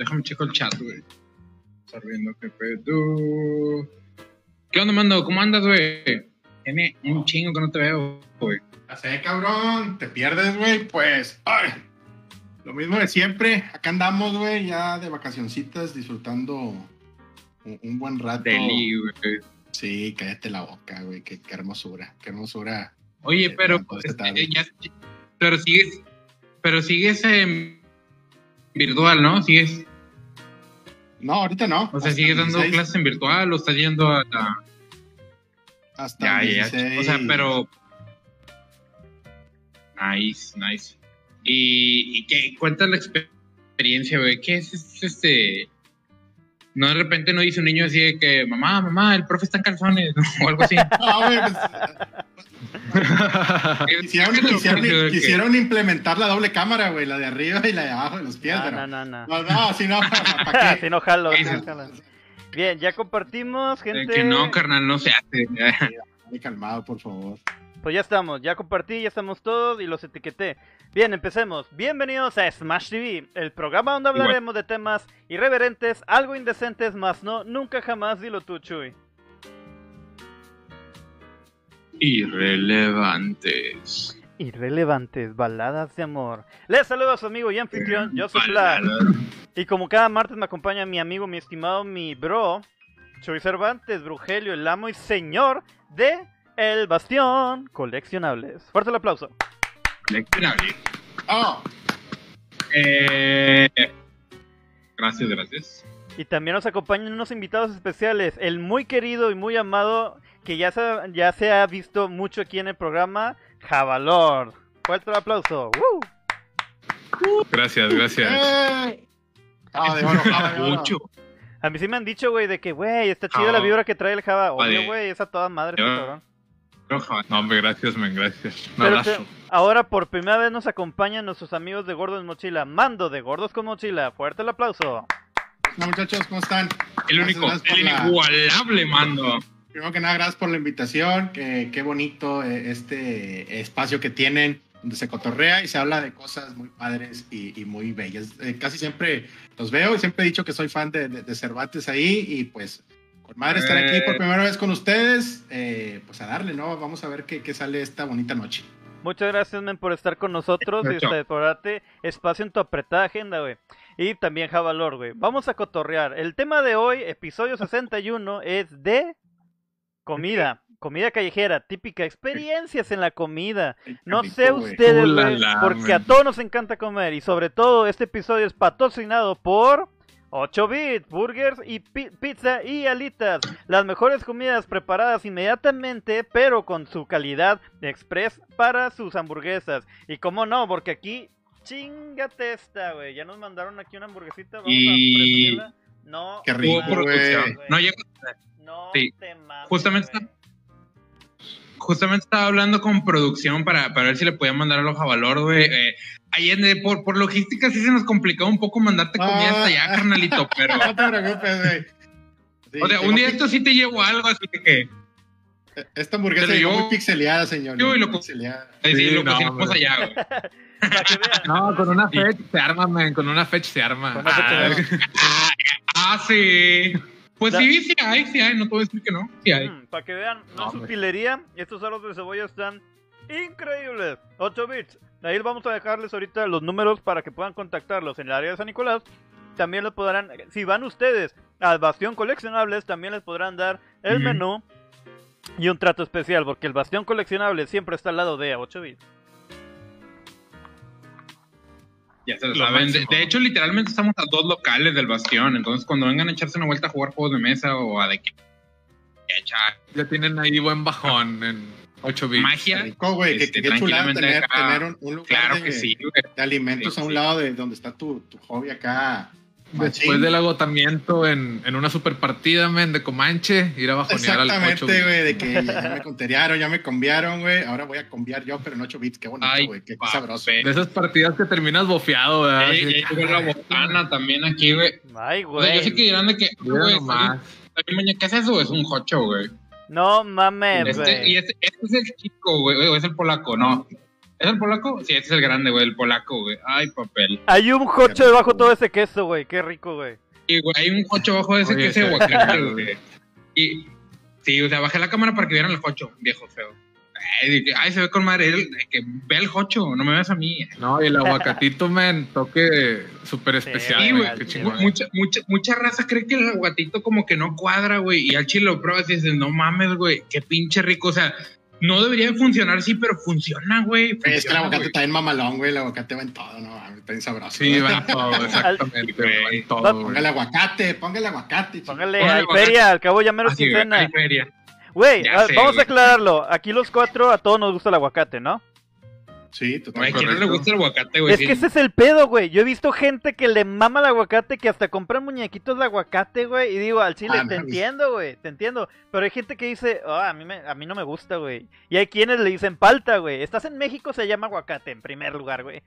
déjame checo el chat, güey. Estar viendo qué pedo. ¿Qué onda, mando? ¿Cómo andas, güey? Tiene un chingo que no te veo, güey. Ya sé, cabrón, te pierdes, güey, pues. Ay, lo mismo de siempre. Acá andamos, güey, ya de vacacioncitas, disfrutando un, un buen rato. Deli, güey. Sí, cállate la boca, güey, qué, qué hermosura, qué hermosura. Oye, Eh, pero, ya- pero sigues, pero sigues en virtual, ¿no? Sigues, No, ahorita no. o sea, sigues dando 16, clases en virtual o estás yendo a la... Hasta Ya, ya, ya. 16. O sea, pero... Nice, nice. ¿Y, y qué? Cuenta la experiencia, güey. ¿Qué es, es este...? No, de repente no dice un niño así de que, mamá, mamá, el profe está en calzones, o algo así. No, güey, pues, quisieron, quisieron- quisieron implementar la doble cámara, güey, la de arriba y la de abajo de los pies, No, pero- no, no, no. No, no, si no, ¿para qué? si no jalo, Sí, si no jalo. Bien, ya compartimos, gente. Que no, carnal, no se hace. Muy calmado, por favor. Pues ya estamos, ya compartí, ya estamos todos y los etiqueté. Bien, empecemos. Bienvenidos a Smash TV, el programa donde hablaremos de temas irreverentes, algo indecentes, más no, nunca jamás, dilo tú, Chuy. Irrelevantes. Irrelevantes, baladas de amor. Les saludo a su amigo y anfitrión, yo soy. Baladas. Y como cada martes me acompaña mi amigo, mi estimado, mi bro, Chuy Cervantes, Brugelio, el amo y señor de El Bastión Coleccionables. Fuerte el aplauso. Oh, Eh, gracias, gracias. Y también nos acompañan unos invitados especiales, el muy querido y muy amado, que ya se, ya se ha visto mucho aquí en el programa, Javalor. Fuerte el aplauso. ¡Woo! Gracias, gracias. ¡eh! Ah, de oro, ah, de oro. Mucho. A mí sí me han dicho, güey, de que, güey, está chida la vibra que trae el Java. Obvio, vale. güey, es a toda madre este cabrón. No, hombre, gracias, men, gracias. Un Pero abrazo. Ahora por primera vez nos acompañan nuestros amigos de Gordos en Mochila, Mando de Gordos con Mochila. Fuerte el aplauso. No, muchachos, ¿cómo están? El único, gracias el la- inigualable mando. Primero que nada, gracias por la invitación. que- qué bonito eh, este espacio que tienen, donde se cotorrea y se habla de cosas muy padres y, y muy bellas. Eh, casi siempre los veo y siempre he dicho que soy fan de, de- de Cervantes ahí y pues con madre estar aquí Eh. por primera vez con ustedes, eh, pues a darle, ¿no? Vamos a ver qué, qué sale esta bonita noche. Muchas gracias, men, por estar con nosotros y por darte espacio en tu apretada agenda, güey. Y también Javalor, güey. Vamos a cotorrear. El tema de hoy, episodio 61, es de comida. Comida callejera, típica, experiencias en la comida. No sé ustedes, güey, porque a todos nos encanta comer. Y sobre todo, este episodio es patrocinado por 8 bits, burgers y pi- pizza y alitas. Las mejores comidas preparadas inmediatamente, pero con su calidad express para sus hamburguesas. Y cómo no, porque aquí, chingate esta, güey. Ya nos mandaron aquí una hamburguesita, vamos Y- a presumirla. No, Qué rico, güey. No, No Sí. te mames, Justamente. Justamente estaba hablando con producción para, para ver si le podían mandar al hoja valor, güey. Eh, Allende, por, por logística sí se nos complicó un poco mandarte comida Ah. hasta allá, carnalito, pero... No te preocupes, güey. Sí, O sea, un día esto sí te llevo algo, así que... Esta hamburguesa Pero llegó yo- muy pixeleada, señor. yo y lo- pixeleada. eh, sí, Sí, lo no, cocinamos allá, güey. No, con una Sí. fetch se arma, men, con una fetch se arma. Con una fetch se arma. Ah, ah, sí. Pues sí, sí hay, sí hay, no a decir que no, sí hay. Mm, para que vean, no, es utilería. Estos aros de cebolla están increíbles. 8 bits. Ahí vamos a dejarles ahorita los números para que puedan contactarlos en el área de San Nicolás. También les podrán, si van ustedes al Bastión Coleccionables, también les podrán dar el menú y un trato especial, porque el Bastión Coleccionable siempre está al lado de 8 bits. Ya se lo Lo saben. De, hecho, literalmente estamos a dos locales del bastión. Entonces, cuando vengan a echarse una vuelta a jugar juegos de mesa o a de que que echar Ya tienen ahí buen bajón en 8 bits. Magia, güey. Qué, Este, tener, tener un, un lugar claro de, que sí, güey. de alimentos Sí, a un sí. lado de donde está tu, tu hobby acá. Después del agotamiento en, en una super partida, men, de Comanche, ir a bajonear al 8 Exactamente, güey, de que ya, me conteriaron, ya me conviaron, güey. Ahora voy a conviar yo, pero en 8 bits. Qué bonito, Ay, güey. Qué, sabroso. De esas partidas que terminas bofeado, ¿verdad? Así, ey, llegó la botana también aquí, güey. Ay, O sea, yo sé güey. que dirán de que, güey, ¿qué es eso? Es un hocho, güey. No mames, Este, güey. y este, este es el chico, güey, o es el polaco, no. ¿Es el polaco? Sí, este es el grande, güey, el polaco, güey. Ay, papel. Hay un jocho debajo de todo ese queso, güey. Qué rico, güey. Y, güey, hay un jocho abajo de ese Oye, que es de ese- aguacate, güey. Y, sí, o sea, bajé la cámara para que vieran el jocho, viejo feo. Ay, se ve con madre. el- que ve el jocho, no me veas a mí. No, y el aguacatito, men, toque súper especial, Sí, güey. sí. Mucha, mucha, mucha raza cree que el aguatito como que no cuadra, güey. Y al chile lo pruebas y dices, no mames, güey, qué pinche rico. O sea, no debería de funcionar, sí, pero funciona, güey. Es que el aguacate güey. está en mamalón, güey. El aguacate va en todo, ¿no? Está bien sabroso. Sí, va en todo, exactamente, güey. va en todo, güey. Póngale aguacate, póngale aguacate. chico. Póngale, aguacate. feria, al cabo ya menos güey, quincena. Güey, a- sé, vamos güey. a aclararlo. Aquí los cuatro a todos nos gusta el aguacate, ¿no? Sí, totalmente. ¿a quién no le gusta el aguacate, güey? Es que ese es el pedo, güey. Yo he visto gente que le mama el aguacate, que hasta compran muñequitos de aguacate, güey. Y digo, al chile, Ah, te entiendo, güey, te entiendo. Pero hay gente que dice, "Ah, a, mí me, a mí no me gusta, güey. Y hay quienes le dicen palta, güey. Estás en México, se llama aguacate, en primer lugar, güey.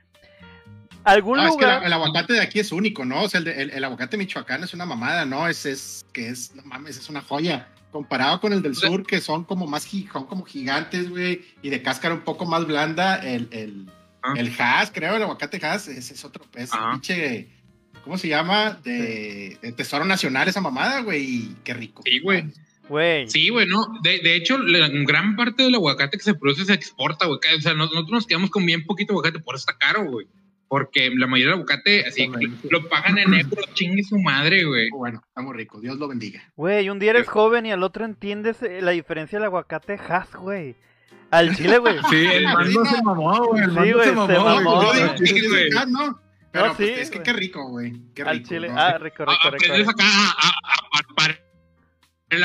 Algún No, es que lugar... el aguacate de aquí es único, ¿no? O sea, el, de- el- el aguacate michoacán es una mamada, ¿no? Es, es que es, no mames, es una joya. Comparado con el del sur, que son como más son como gigantes, güey, y de cáscara un poco más blanda, el, el, Ah. el Hass, creo, el aguacate Hass, ese es otro, es Ajá. un pinche, ¿cómo se llama? De, de Tesoro Nacional esa mamada, güey, y qué rico. Sí, güey. Güey. Sí, güey, no. De, de hecho, la gran parte del aguacate que se produce se exporta, güey. O sea, nos- nosotros nos quedamos con bien poquito aguacate, por eso está caro, güey. Porque la mayoría del aguacate, así, lo pagan en euros, chingue su madre, güey. Bueno, está muy rico, Dios lo bendiga. Güey, un día eres joven y al otro entiendes eh, la diferencia del aguacate Hass, güey. Al chile, güey. Sí, el mando se mamó, güey. El Sí, mando güey, se se mamó, güey. Pero No, pues, sí, es que qué rico, güey. Qué rico. Al chile. ¿no? Ah, rico, rico, rico. Aprendes acá a, a, a parparar el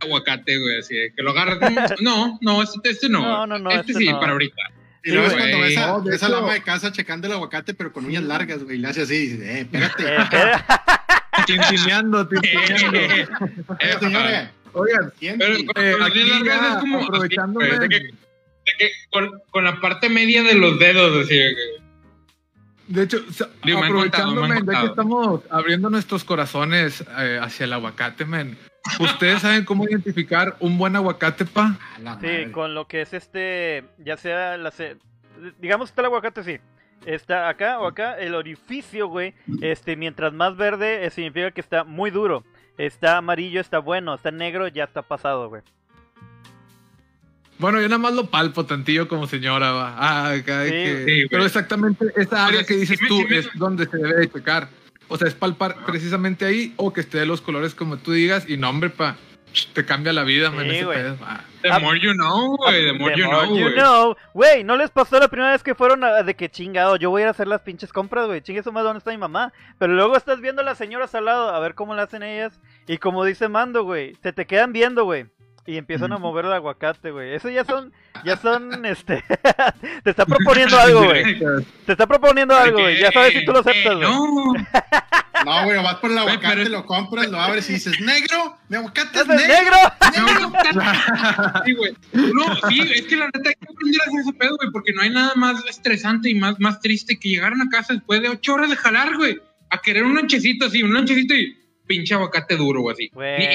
aguacate, güey, así que lo agarras. No, no, este, este no. No, no, no, Este, este sí, no. para ahorita. Y luego Sí, es cuando güey. ves a, No, de ves a hecho- la ama de casa checando el aguacate, pero con uñas largas, güey. Y le hace así, y dice, eh, espérate. Eh. Tintineando, tintineando. Eh, señora, Oigan. Pero eh, aquí largas es como. aprovechándome. güey, de que, de que con, con la parte media de los dedos, así. de que- De hecho, Digo, contado, aprovechándome, han ya que contado. estamos abriendo nuestros corazones eh, hacia el aguacate, men. ¿Ustedes saben cómo identificar un buen aguacate, pa? Sí, con lo que es este, ya sea la digamos está el aguacate, sí. Está acá o acá, el orificio, güey, este, mientras más verde, eh, significa que está muy duro. Está amarillo, está bueno, está negro, ya está pasado, güey. Bueno, yo nada más lo palpo tantillo como señora, va. Ah, acá Sí, que- sí. Pero exactamente esa área que dices tú es donde se debe de checar. O sea, es palpar precisamente ahí o que esté de los colores como tú digas y no, hombre, pa, te cambia la vida, man, Sí, ese pedo. Ah. The Ah, more you know, güey. The more The you more know, you güey. know. Güey, ¿no les pasó la primera vez que fueron a- de que chingado? Yo voy a ir a hacer las pinches compras, güey. Chingue su madre, ¿dónde está mi mamá? Pero luego estás viendo a las señoras al lado, a ver cómo lo hacen ellas. Y como dice Mando, güey, se te quedan viendo, güey. Y empiezan a mover el aguacate, güey. Eso ya son, ya son, este... te está proponiendo algo, güey. Te está proponiendo algo, güey. Ya sabes si tú lo aceptas, güey. No, No, güey, vas por el aguacate, pero- lo compras, lo abres y dices, negro, mi aguacate es ¿Es el negro. negro? sí, güey. No, sí, es que la neta hay que aprender a hacer ese pedo, güey, porque no hay nada más estresante y más, más triste que llegar a una casa después de ocho horas de jalar, güey, a querer un lonchecito así, un lonchecito y pinche aguacate duro, güey, así.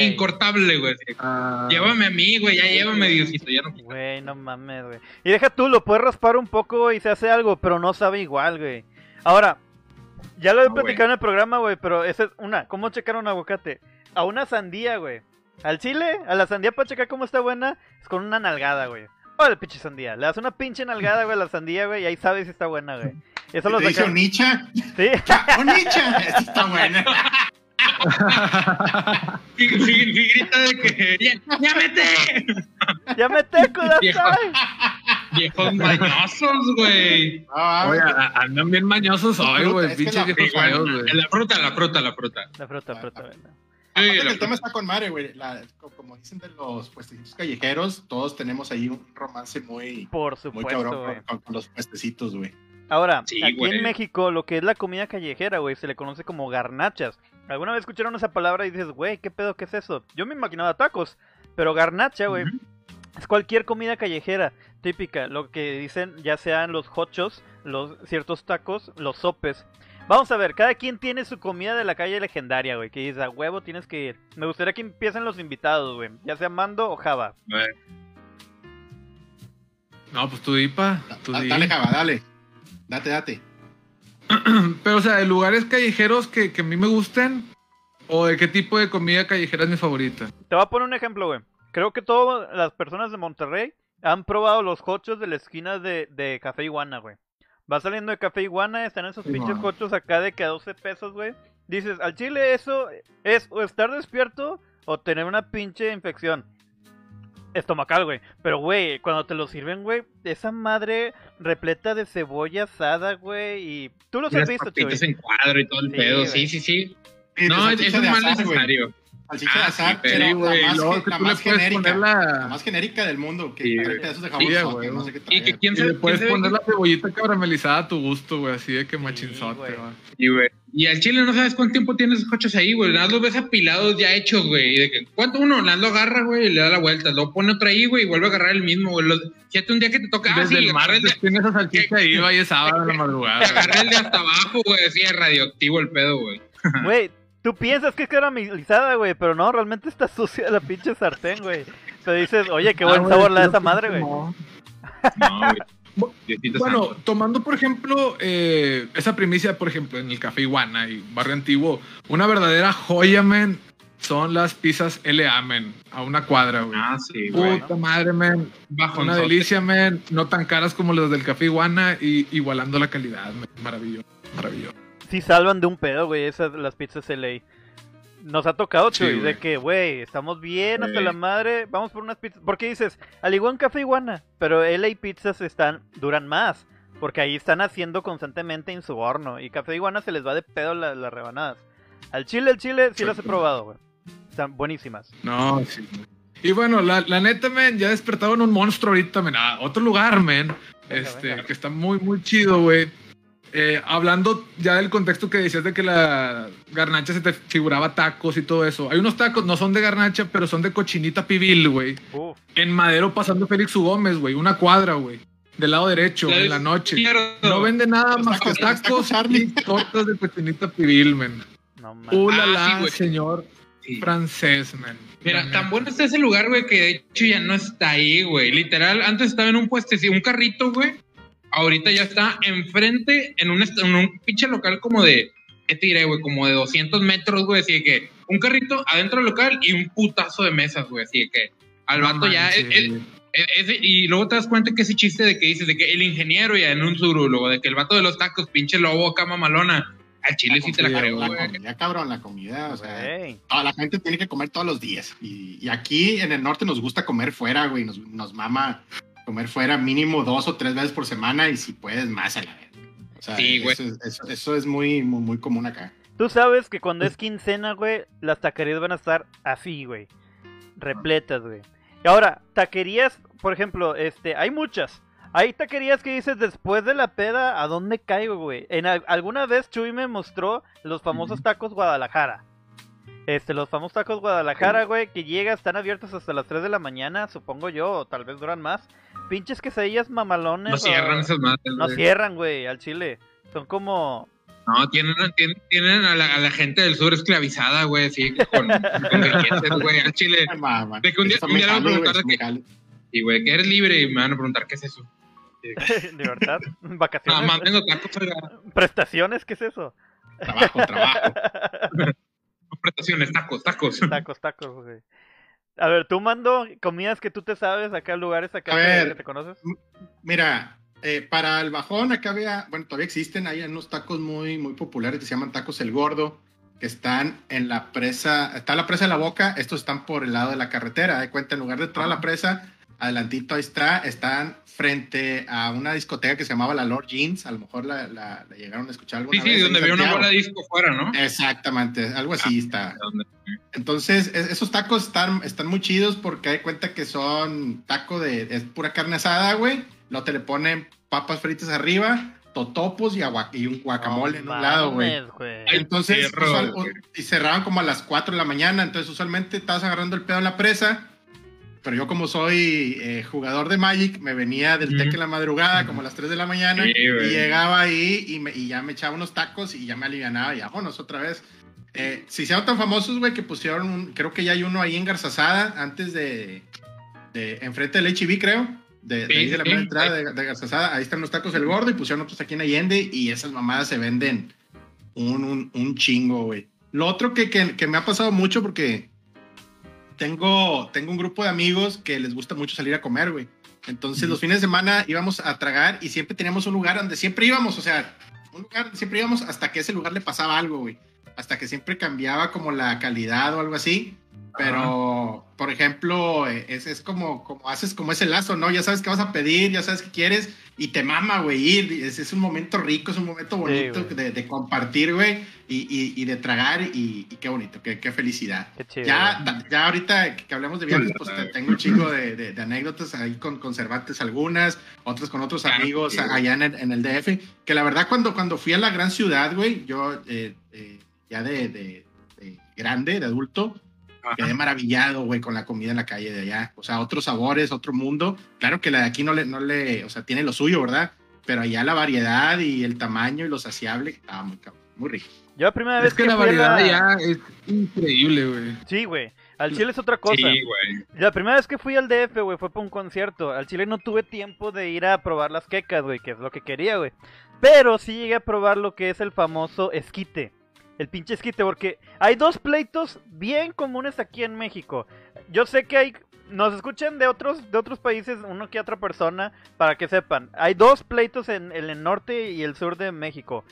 Incortable, güey. Ah, Llévame a mí, güey, ya llévame, Diosito, ya no. Güey, no mames, güey. Y deja tú, lo puedes raspar un poco y se hace algo, pero no sabe igual, güey. Ahora, ya lo he No, güey. platicado en el programa, güey, pero esa es una. ¿Cómo checar un aguacate? A una sandía, güey. Al chile, a la sandía para checar cómo está buena, es con una nalgada, güey. Órale, pinche sandía. Le das una pinche nalgada, güey, a la sandía, güey, y ahí sabes si está buena, güey. Eso lo Te dice saca. Onicha, Sí. Onicha, está buena. Sí, sí, sí, grita de que ya, ya vete. ya me te Viejo. Viejos mañosos, güey. Ah, Oye, andan bien mañosos hoy, fruta, güey. Pinches la- viejos Sí, güey. La fruta, la fruta, la fruta. La fruta, fruta, güey. Aparte Sí, que la el tema fruta. está con madre, güey. La- co- Como dicen de los puestecitos callejeros, todos tenemos ahí un romance muy, Por muy supuesto, cabrón güey. con, con- con los puestecitos, güey. Ahora, Sí, aquí güey. en México, lo que es la comida callejera, güey, se le conoce como garnachas. ¿Alguna vez escucharon esa palabra y dices, güey, qué pedo, qué es eso? Yo me imaginaba tacos, pero garnacha, güey, es cualquier comida callejera típica. Lo que dicen, ya sean los hochos, los ciertos tacos, los sopes. Vamos a ver, cada quien tiene su comida de la calle legendaria, güey, que dice, a huevo tienes que ir. Me gustaría que empiecen los invitados, güey, ya sea Mando o Java. No, pues tú di, pa. Tú Da- di. Dale, Java, dale. Date, date. Pero, o sea, de lugares callejeros que, que a mí me gusten, o de qué tipo de comida callejera es mi favorita. Te voy a poner un ejemplo, güey. Creo que todas las personas de Monterrey han probado los cochos de la esquina de, de Café Iguana, güey. Va saliendo de Café Iguana, están esos Sí, pinches cochos acá de que a 12 pesos, güey. Dices, al chile eso es o estar despierto o tener una pinche infección estomacal, güey. Pero, güey, cuando te lo sirven, güey, esa madre repleta de cebolla asada, güey, y... Tú los Y has visto, en cuadro y todo el Sí, pedo. güey. Sí, sí, sí. No, eso es más azar, güey. Salchicha Ah, de azar, sí, pero, la güey, más, que la más puedes genérica. poner La la... más genérica del mundo. Que Sí, trae güey. pedazos de jabón Sí, sote, güey. no sé qué Y que quién Y sabe, le puedes quién poner la cebollita caramelizada a tu gusto, güey, así de que Sí, machinzote, güey. Sí, güey. Y al chile no sabes cuánto tiempo tienes esos coches ahí, güey. Nada más los ves apilados ya hechos, güey. Y de que, ¿cuánto uno? Nada lo agarra, güey, y le da la vuelta. Luego pone otro ahí, güey, y vuelve a agarrar el mismo, güey. Los- Fíjate un día que te toca, ah, Desde sí, el agarra el de, martes tiene esa salchicha ahí, va y es sábado en la madrugada. agarra el de hasta abajo, güey. Así es radioactivo el pedo, güey. Güey, tú piensas que es caramelizada, güey, pero no, realmente está sucia la pinche sartén, güey. Te dices, oye, qué buen Ah, güey, sabor la de esa que madre, güey. no. Güey. Bueno, tomando por ejemplo eh, esa primicia, por ejemplo, en el Café Iguana y Barrio Antiguo, una verdadera joya, men, son las pizzas LA, men, a una cuadra, güey. Ah, sí, güey. Puta madre, men, Bajo una delicia, men, no tan caras como las del Café Iguana y igualando la calidad, men, maravilloso, maravilloso. Sí salvan de un pedo, güey, esas las pizzas LA. Nos ha tocado, Sí, Chuy, de que, güey, estamos bien hasta la madre, vamos por unas pizzas. Porque dices, al igual en Café Iguana, pero LA pizzas están, duran más. Porque ahí están haciendo constantemente en su horno. Y Café Iguana se les va de pedo la- las rebanadas. Al chile, al chile, sí las he probado, güey. Están buenísimas. No, sí. Y bueno, la, la neta, men, ya despertaron un monstruo ahorita, men, a otro lugar, men, Venga, este, venga. que está muy, muy chido, güey. Eh, hablando ya del contexto que decías de que la garnacha se te figuraba tacos y todo eso. Hay unos tacos, no son de garnacha, pero son de cochinita pibil, güey. Uf, En Madero pasando Félix U. Gómez, güey. Una cuadra, güey. Del lado derecho, La en la noche. No vende nada Los más que tacos, y tortas de cochinita pibil, men. no mames. Uh, la, Ah, sí, señor Sí. francés, men. Mira, tan bueno está ese lugar, güey, que de hecho ya no está ahí, güey. Literal, antes estaba en un puestecito, un carrito, güey. Ahorita ya está enfrente, en un, est- en un pinche local como de, ¿qué te diré, güey? Como de 200 metros, güey. Así de que un carrito adentro del local y un putazo de mesas, güey. Así de que al No vato ya... y luego te das cuenta que ese chiste de que dices, de que el ingeniero ya en un luego de que el vato de los tacos, pinche lobo acá mamalona. Al chile sí te la creo, comida, cabrón, la comida, o sea, toda la gente tiene que comer todos los días. Y, y aquí en el norte nos gusta comer fuera, güey, nos, nos mama comer fuera mínimo dos o tres veces por semana y si puedes más a la vez. O sea, Sí, güey. eso, es- eso- eso es muy, muy, muy común acá. Tú sabes que cuando es quincena, güey, las taquerías van a estar así, güey. Repletas, güey. Y ahora, taquerías, por ejemplo, este, hay muchas. Hay taquerías que dices después de la peda, ¿a dónde caigo, güey? En al- alguna vez Chuy me mostró los famosos tacos Guadalajara. Este, los famosos tacos Guadalajara, güey, que llega, están abiertos hasta las 3 de la mañana, supongo yo, o tal vez duran más. Pinches quesadillas mamalones. No o- cierran esas madres, No güey. cierran, güey, al chile. Son como No, tienen, tienen, tienen a, la, a la gente del sur esclavizada, güey, así, con, con grilletes, güey, al chile. Ay, mamá. De que un día- un me día voy a preguntar de me jalo. Y, güey, que eres libre y me van a preguntar qué es eso. de verdad, Nada vacaciones. tacos, oiga. ¿Prestaciones? ¿Qué es eso? Trabajo, trabajo. Prestaciones, tacos, tacos. Tacos, tacos, güey. A ver, tú mando comidas que tú te sabes acá, lugares acá A que, ver. que te conoces. Mira, eh, para el bajón acá había, bueno, todavía existen, hay unos tacos muy, muy populares que se llaman tacos El Gordo, que están en la presa, está la presa de la boca, estos están por el lado de la carretera, de cuenta, en lugar de entrar a la presa, adelantito ahí está, están frente a una discoteca que se llamaba la Lord Jeans, a lo mejor la, la- la llegaron a escuchar alguna Sí, sí, donde veo una bola de disco fuera, ¿no? Exactamente, algo así está. ¿Dónde? Entonces, es- esos tacos están, están muy chidos porque hay cuenta que son taco de es pura carne asada, güey. Luego te le ponen papas fritas arriba, totopos y, agua- y un guacamole en un lado, güey. Ay, Entonces, perro, usual- güey. y cerraban como a las 4 de la mañana. Entonces, usualmente estabas agarrando el pedo en la presa. Pero yo, como soy eh, jugador de Magic, me venía del Ujú. tec en la madrugada, como a las 3 de la mañana. Sí, y güey. llegaba ahí y, me- y ya me echaba unos tacos y ya me alivianaba. Y vámonos otra vez. Eh, se hicieron tan famosos, güey, que pusieron un. Creo que ya hay uno ahí en Garzazada, antes de. de enfrente del HB, creo. de, de Sí, ahí de la sí, mera sí. entrada de, de Garzazada, ahí están los tacos del gordo y pusieron otros aquí en Allende y esas mamadas se venden un, un, un chingo, güey. Lo otro que, que, que me ha pasado mucho porque tengo, tengo un grupo de amigos que les gusta mucho salir a comer, güey. Entonces los fines de semana íbamos a tragar y siempre teníamos un lugar donde siempre íbamos, o sea, un lugar donde siempre íbamos hasta que ese lugar le pasaba algo, güey. Hasta que siempre cambiaba como la calidad o algo así. Pero, por ejemplo, eh, es, es como, como haces como ese lazo, ¿no? Ya sabes qué vas a pedir, ya sabes qué quieres y te mama, güey, ir. Es, es un momento rico, es un momento bonito güey. de, de compartir, güey, y, y, y de tragar y, y qué bonito, qué, qué felicidad. Qué chido. Ya, ya ahorita que hablamos de viajes, pues tengo un chingo de, de- de anécdotas ahí con conservantes algunas, otras con otros amigos sí, allá en el, en el DF, que la verdad cuando, cuando fui a la gran ciudad, güey, yo eh, eh, ya de, de- de grande, de adulto, quedé maravillado, güey, con la comida en la calle de allá. O sea, otros sabores, otro mundo. Claro que la de aquí no le, no le, o sea, tiene lo suyo, ¿verdad? Pero allá la variedad y el tamaño y lo saciable, estaba muy cabrón, muy rico. Yo la primera vez Es que la fui a variedad ya es increíble, güey. Sí, güey. Al Chile es otra cosa. Sí, güey. La primera vez que fui al DF, güey, fue para un concierto. Al Chile no tuve tiempo de ir a probar las quecas, güey, que es lo que quería, güey. Pero sí llegué a probar lo que es el famoso esquite. El pinche esquite, porque hay dos pleitos bien comunes aquí en México. Yo sé que hay... Nos escuchan de otros, de otros países, uno que otra persona, para que sepan. Hay dos pleitos en, en el norte y el sur de México.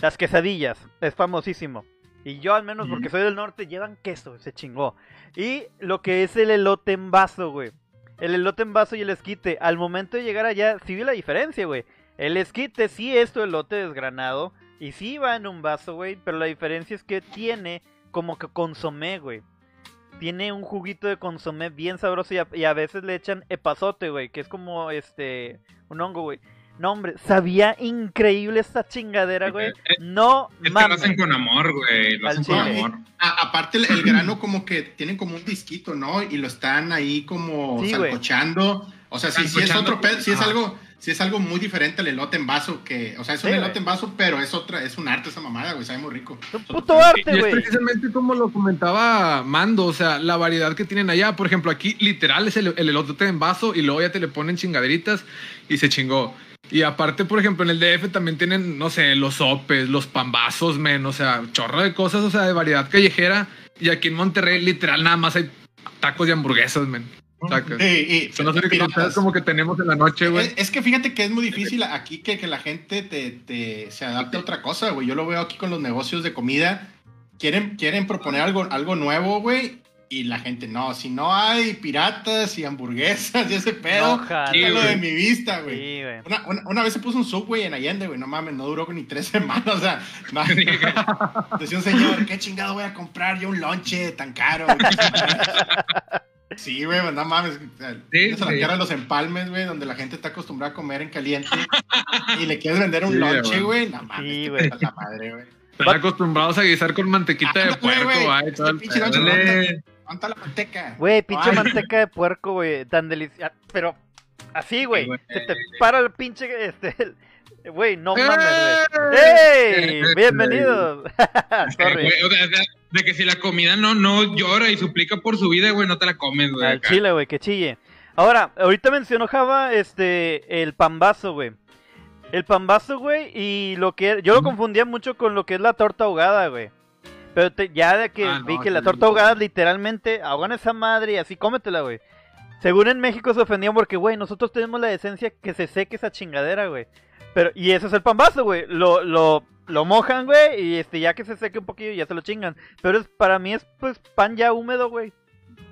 Las quesadillas, es famosísimo. Y yo al menos porque soy del norte llevan queso, se chingó. Y lo que es el elote en vaso, güey. El elote en vaso y el esquite. Al momento de llegar allá, sí vi la diferencia, güey. El esquite sí es tu elote desgranado. Y sí va en un vaso, güey. Pero la diferencia es que tiene como que consomé, güey. Tiene un juguito de consomé bien sabroso y a, y a veces le echan epazote, güey. Que es como este. Un hongo, güey. No, hombre, sabía increíble esta chingadera, güey. No Es que lo mames. hacen con amor, güey. Lo Al hacen con chile. amor. A- aparte el, el grano como que tienen como un disquito, ¿no? Y lo están ahí como Sí, salcochando. O sea, sí, sí es otro pedo, sí es algo, sí es algo muy diferente al elote en vaso, que, o sea, es un Sí, elote güey. en vaso, pero es otra, es un arte esa mamada, güey, sabe muy rico. Es un puto arte, Y es güey. precisamente como lo comentaba Mando, o sea, la variedad que tienen allá. Por ejemplo, aquí literal es el, el elote en vaso y luego ya te le ponen chingaderitas y se chingó. Y aparte, por ejemplo, en el DF también tienen, no sé, los sopes, los pambazos, men, o sea, chorro de cosas, o sea, de variedad callejera. Y aquí en Monterrey, literal, nada más hay tacos y hamburguesas, men. Sacas. Sí, y Son los únicos piratas. ustedes como que tenemos en la noche, güey. Es, es que fíjate que es muy difícil aquí que, que la gente te, te- se adapte a otra cosa, güey. Yo lo veo aquí con los negocios de comida. Quieren, quieren proponer algo, algo nuevo, güey. Y la gente, no, si no hay piratas y hamburguesas y ese pedo, No, quítalo de mi vista, güey. Sí, güey. Una, una, una vez se puso un subway en Allende, güey, no mames, no duró ni tres semanas, o sea, no. decía un señor, ¿qué chingado voy a comprar yo un lonche tan caro? Sí, güey, no mames, tienes a la sí. tierra de los empalmes, güey, donde la gente está acostumbrada a comer en caliente y le quieres vender un Sí, lonche, güey. no mames, Sí, güey. la madre, güey. Están acostumbrados a guisar con mantequita de Ándale, puerco, güey. ay, todo Este pinche pedo. lonche, Dale. ¿Dónde está la manteca? Güey, pinche Ay. manteca de puerco, güey, tan deliciosa. Pero así, güey. güey. Se te para el pinche. Este, el- güey, no mames, güey. ¡Ey! Bienvenidos. Sorry. De que si la comida no, no llora y suplica por su vida, güey, no te la comes, güey. Al acá. chile, güey, que chille. Ahora, ahorita mencionó Java, este, el pambazo, güey. El pambazo, güey, y lo que... Yo lo confundía mucho con lo que es la torta ahogada, güey. Pero te- ya de que Ah, no, vi que la torta ahogada literalmente ahogan esa madre y así cómetela, güey. Según en México se ofendían porque, güey, nosotros tenemos la decencia que se seque esa chingadera, güey. Pero, y eso es el pambazo, güey. Lo, lo, lo mojan, güey, y este, ya que se seque un poquillo ya se lo chingan. Pero es, para mí es, pues, pan ya húmedo, güey.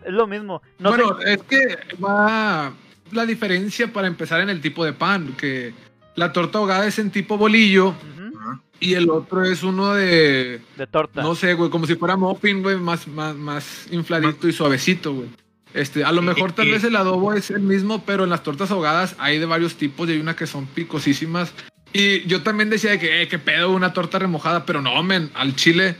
Es lo mismo. No sé- bueno, es que va la diferencia para empezar en el tipo de pan, que la torta ahogada es en tipo bolillo Ujú, y el otro es uno de, De torta. no sé, güey, como si fuera muffin, güey, más, más, más infladito y suavecito, güey. Este, a lo mejor tal vez el adobo es el mismo, pero en las tortas ahogadas hay de varios tipos y hay una que son picosísimas. Y yo también decía de que, eh, qué pedo, una torta remojada, pero no, men, al chile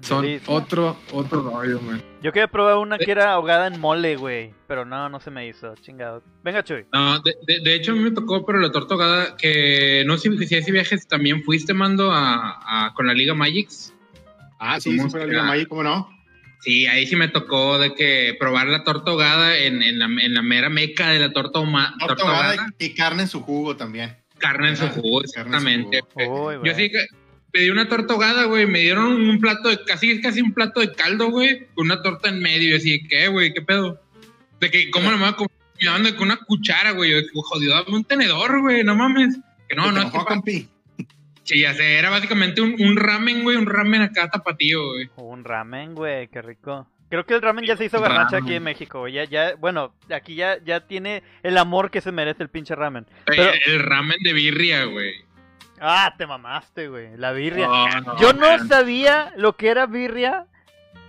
son Delicia. otro, otro rollo, men. Yo quería probar una que era ahogada en mole, güey. Pero no, no se me hizo. Chingado. Venga, Chuy. No, de, de- de hecho a mí me tocó, pero la torta ahogada, que no sé si ese viajes también fuiste, mando, a, a- con la Liga Magix. Ah, sí, sí, la Liga Maggi, ¿cómo no? Sí, ahí sí me tocó de que probar la torta ahogada en, en, la, en la mera meca de la torta, ahuma- Torta ahogada. y carne en su jugo también. Carne en su su exactamente. Yo sí que pedí una torta ahogada, güey. Me dieron un plato de casi, casi un plato de caldo, güey. Con una torta en medio. Y así, ¿qué, güey? ¿Qué pedo? De que, ¿cómo no me voy a comer? Que una cuchara, güey. Yo, jodido, dame un tenedor, güey. No mames. Que no, ¿Te no, compi? Sí, ya sé. Era básicamente un, un ramen, güey. Un ramen acá tapatío, güey. Un ramen, güey, qué rico. Creo que el ramen ya se hizo Ramen. garnacha aquí en México. Ya, ya, bueno, aquí ya, ya tiene el amor que se merece el pinche ramen. Eh, El ramen de birria, güey. Ah, te mamaste, güey. La birria. No, no, Yo no man. sabía lo que era birria.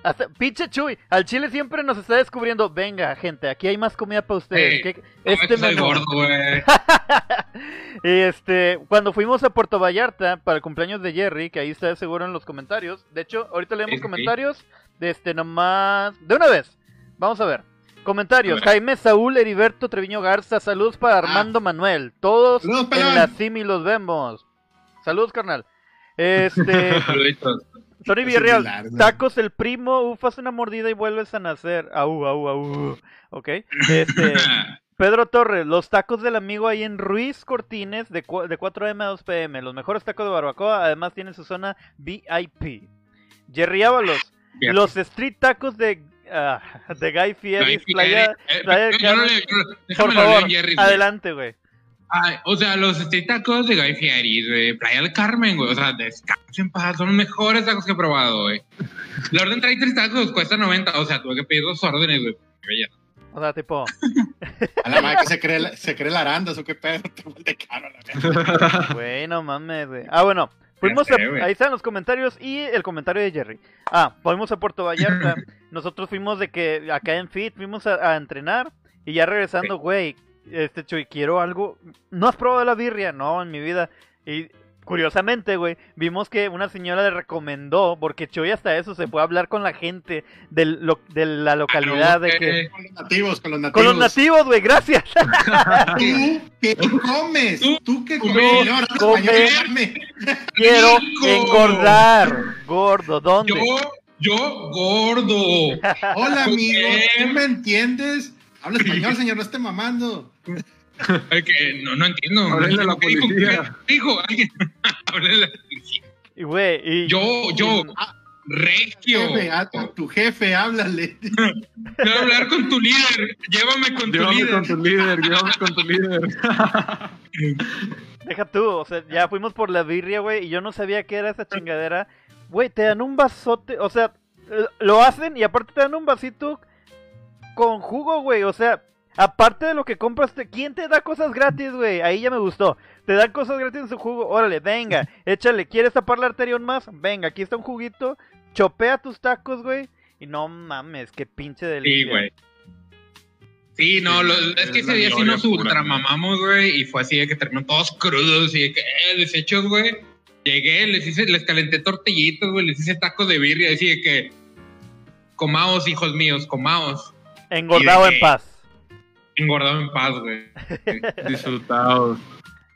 Hasta, pinche Chuy, al chile siempre nos está descubriendo. Venga, gente, aquí hay más comida para ustedes. Ey, ¿Qué- No, este soy menú. gordo, güey. y este, cuando fuimos a Puerto Vallarta para el cumpleaños de Jerry, que ahí está seguro en los comentarios. De hecho, ahorita leemos Sí, sí, sí. comentarios de este nomás. De una vez. Vamos a ver. Comentarios. A ver. Jaime Saúl, Heriberto Treviño Garza. Saludos para Armando Manuel. Todos Saludos, en la Simi los vemos. Saludos, carnal. Este. Tony Villarreal, tacos el primo, ufas una mordida y vuelves a nacer. Au, au, au. Ok. Este, Pedro Torres, los tacos del amigo ahí en Ruiz Cortines de, cua- de 4M a 2 PM. Los mejores tacos de barbacoa, además tienen su zona VIP. Jerry Ábalos, Los street tacos de, ah, de Guy Fieri, playa. Eh, playa del yo no Carmen. no- Por déjame lo leo favor, güey. adelante, güey. O sea, los street tacos de Guy Fieri, güey, Playa del Carmen, güey, o sea, descansen en paz, son los mejores tacos que he probado, güey. La orden trae tres tacos, cuesta 90, o sea, tuve que pedir dos órdenes, güey. O sea, tipo, A la madre que se cree, la- se cree la aranda, ¿o qué pedo? Te vuelve caro la verga. güey, no mames, güey. Ah, bueno, fuimos a- sé, ahí están los comentarios y el comentario de Jerry. Ah, fuimos a Puerto Vallarta. Nosotros fuimos de que acá en Fit fuimos a, a entrenar y ya regresando, güey, este Chuy, quiero algo. ¿No has probado la birria? No, en mi vida. Y curiosamente, güey, vimos que una señora le recomendó, porque Chuy hasta eso se fue a hablar con la gente del lo- de la localidad de que... Con los nativos, con los nativos. Con los nativos, güey, gracias. ¿Tú qué comes? Tú ¿Tú qué comes, comes? Señor, habla comes. español, dame. Quiero engordar. Gordo, ¿dónde? Yo, yo, gordo. Hola, ¿Por amigo. ¿Tú me entiendes? Habla español, señor, no esté mamando. Ay, que no, no entiendo. Háblenle a la policía. ¿Qué dijo? Alguien. Háblenle a la policía. Y, güey, y... Yo, yo, y- regio. Jefe, a, a tu jefe, háblale. Quiero hablar con tu líder. Llévame con tu Llévame líder. con tu líder, llévame con tu líder. Deja tú, o sea, ya fuimos por la birria, güey, y yo no sabía qué era esa chingadera. Güey, te dan un vasote, o sea, eh, lo hacen y aparte te dan un vasito con jugo, güey, o sea, aparte de lo que compras, ¿quién te da cosas gratis, güey? Ahí ya me gustó. Te dan cosas gratis en su jugo, órale, venga, échale, ¿quieres tapar la arteria aún más? Venga, aquí está un juguito, chopea tus tacos, güey, y no mames, qué pinche delicia. Sí, güey. Sí, no, lo- es es que ese día sí nos ultramamamos, güey, y fue así de que terminó todos crudos y de que, eh, desechos, güey. Llegué, les hice, les calenté tortillitos, güey, les hice tacos de birria, así de que, comaos, hijos míos, comaos. Engordado ¿Y de en paz. Engordado en paz, güey. Disfrutados.